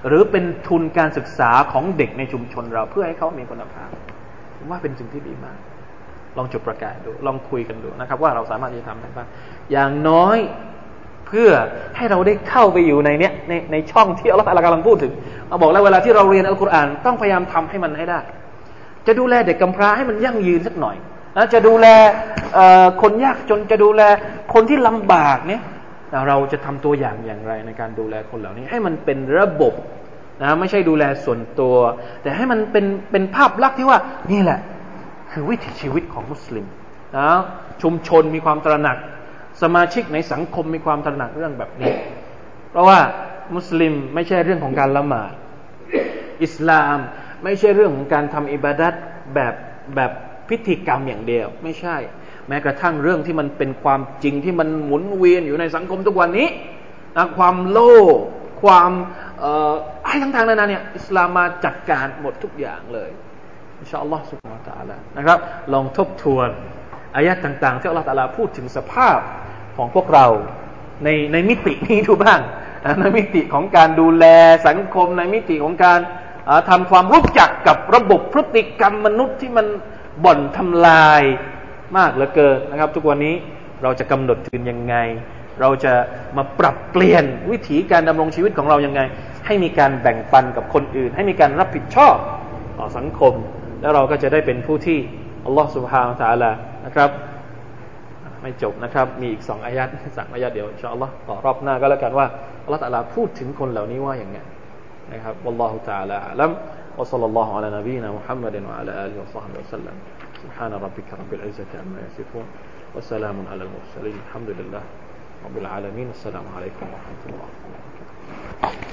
หรือเป็นทุนการศึกษาของเด็กในชุมชนเราเพื่อให้เขามีคุณภาพผมว่าเป็นสิ่งที่ดีมาก ลองจุดประกาศดูลองคุยกันดูนะครับ ว่าเราสามารถจะทำได้บ้างอย่างน้อยเพื่อให้เราได้เข้าไปอยู่ในเนี้ยในในช่องที่อัลลอฮฺกำลังพูดถึงเราบอกแล้วเวลาที่เราเรียนอัลกุรอานต้องพยายามทำให้มันให้ได้ จะดูแลเด็กกำพร้าให้มันยั่งยืนสักหน่อยนะจะดูแลคนยากจนจะดูแลคนที่ลำบากเนี่ยเราจะทำตัวอย่างอย่างไรในการดูแลคนเหล่านี้ ให้มันเป็นระบบนะไม่ใช่ดูแลส่วนตัว แต่ให้มันเป็นเป็นภาพลักษณ์ที่ว่านี่แหละ คือวิถีชีวิตของมุสลิมนะชุมชนมีความตระหนัก สมาชิกในสังคมมีความตระหนักเรื่องแบบนี้ เพราะว่ามุสลิมไม่ใช่เรื่องของการละหมาดอิสลาม ไม่ใช่เรื่องของการทำอิบาดัตแบบแบบพิธีกรรมอย่างเดียว ไม่ใช่ แม้กระทั่งเรื่องที่มันเป็นความจริงที่มันหมุนเวียนอยู่ในสังคมทุกวันนี้นะความโลภความอะไรต่างๆนานาเนี่ยอิสลามมาจัดการหมดทุกอย่างเลยอินชาอัลลอฮ์สุบฮานตะลานะครับ ลองทบทวนอายะต่าง ๆ ที่อัลลอฮฺตะลาพูดถึงสภาพของพวกเราในในมิตินี้ดูบ้างในมิติของการดูแลสังคมในมิติของการ ทำความรู้จักกับระบบพฤติกรรมมนุษย์ที่มันบ่อนทำลายมากเหลือเกินนะครับ ทุกวันนี้เราจะกำหนดถึงยังไง เราจะมาปรับเปลี่ยนวิถีการดำรงชีวิตของเรายังไง ให้มีการแบ่งปันกับคนอื่น ให้มีการรับผิดชอบต่อสังคม แล้วเราก็จะได้เป็นผู้ที่อัลลอฮฺสุบฮานาตะลานะครับไม่จบนะครับ มีอีกสองอายัดสั่งอายัดเดี๋ยวอินชาอัลลอฮ์ต่อรอบหน้าก็แล้วกันว่าอัลลอฮฺตะลาพูดถึงคนเหล่านี้ว่าอย่างไง นะครับ والله تعالى أعلم وصلى الله على نبينا محمد وعلى آله وصحبه وسلم سبحان ربك رب العزة عما يصفون وسلام على المرسلين الحمد لله رب العالمين السلام عليكم ورحمة الله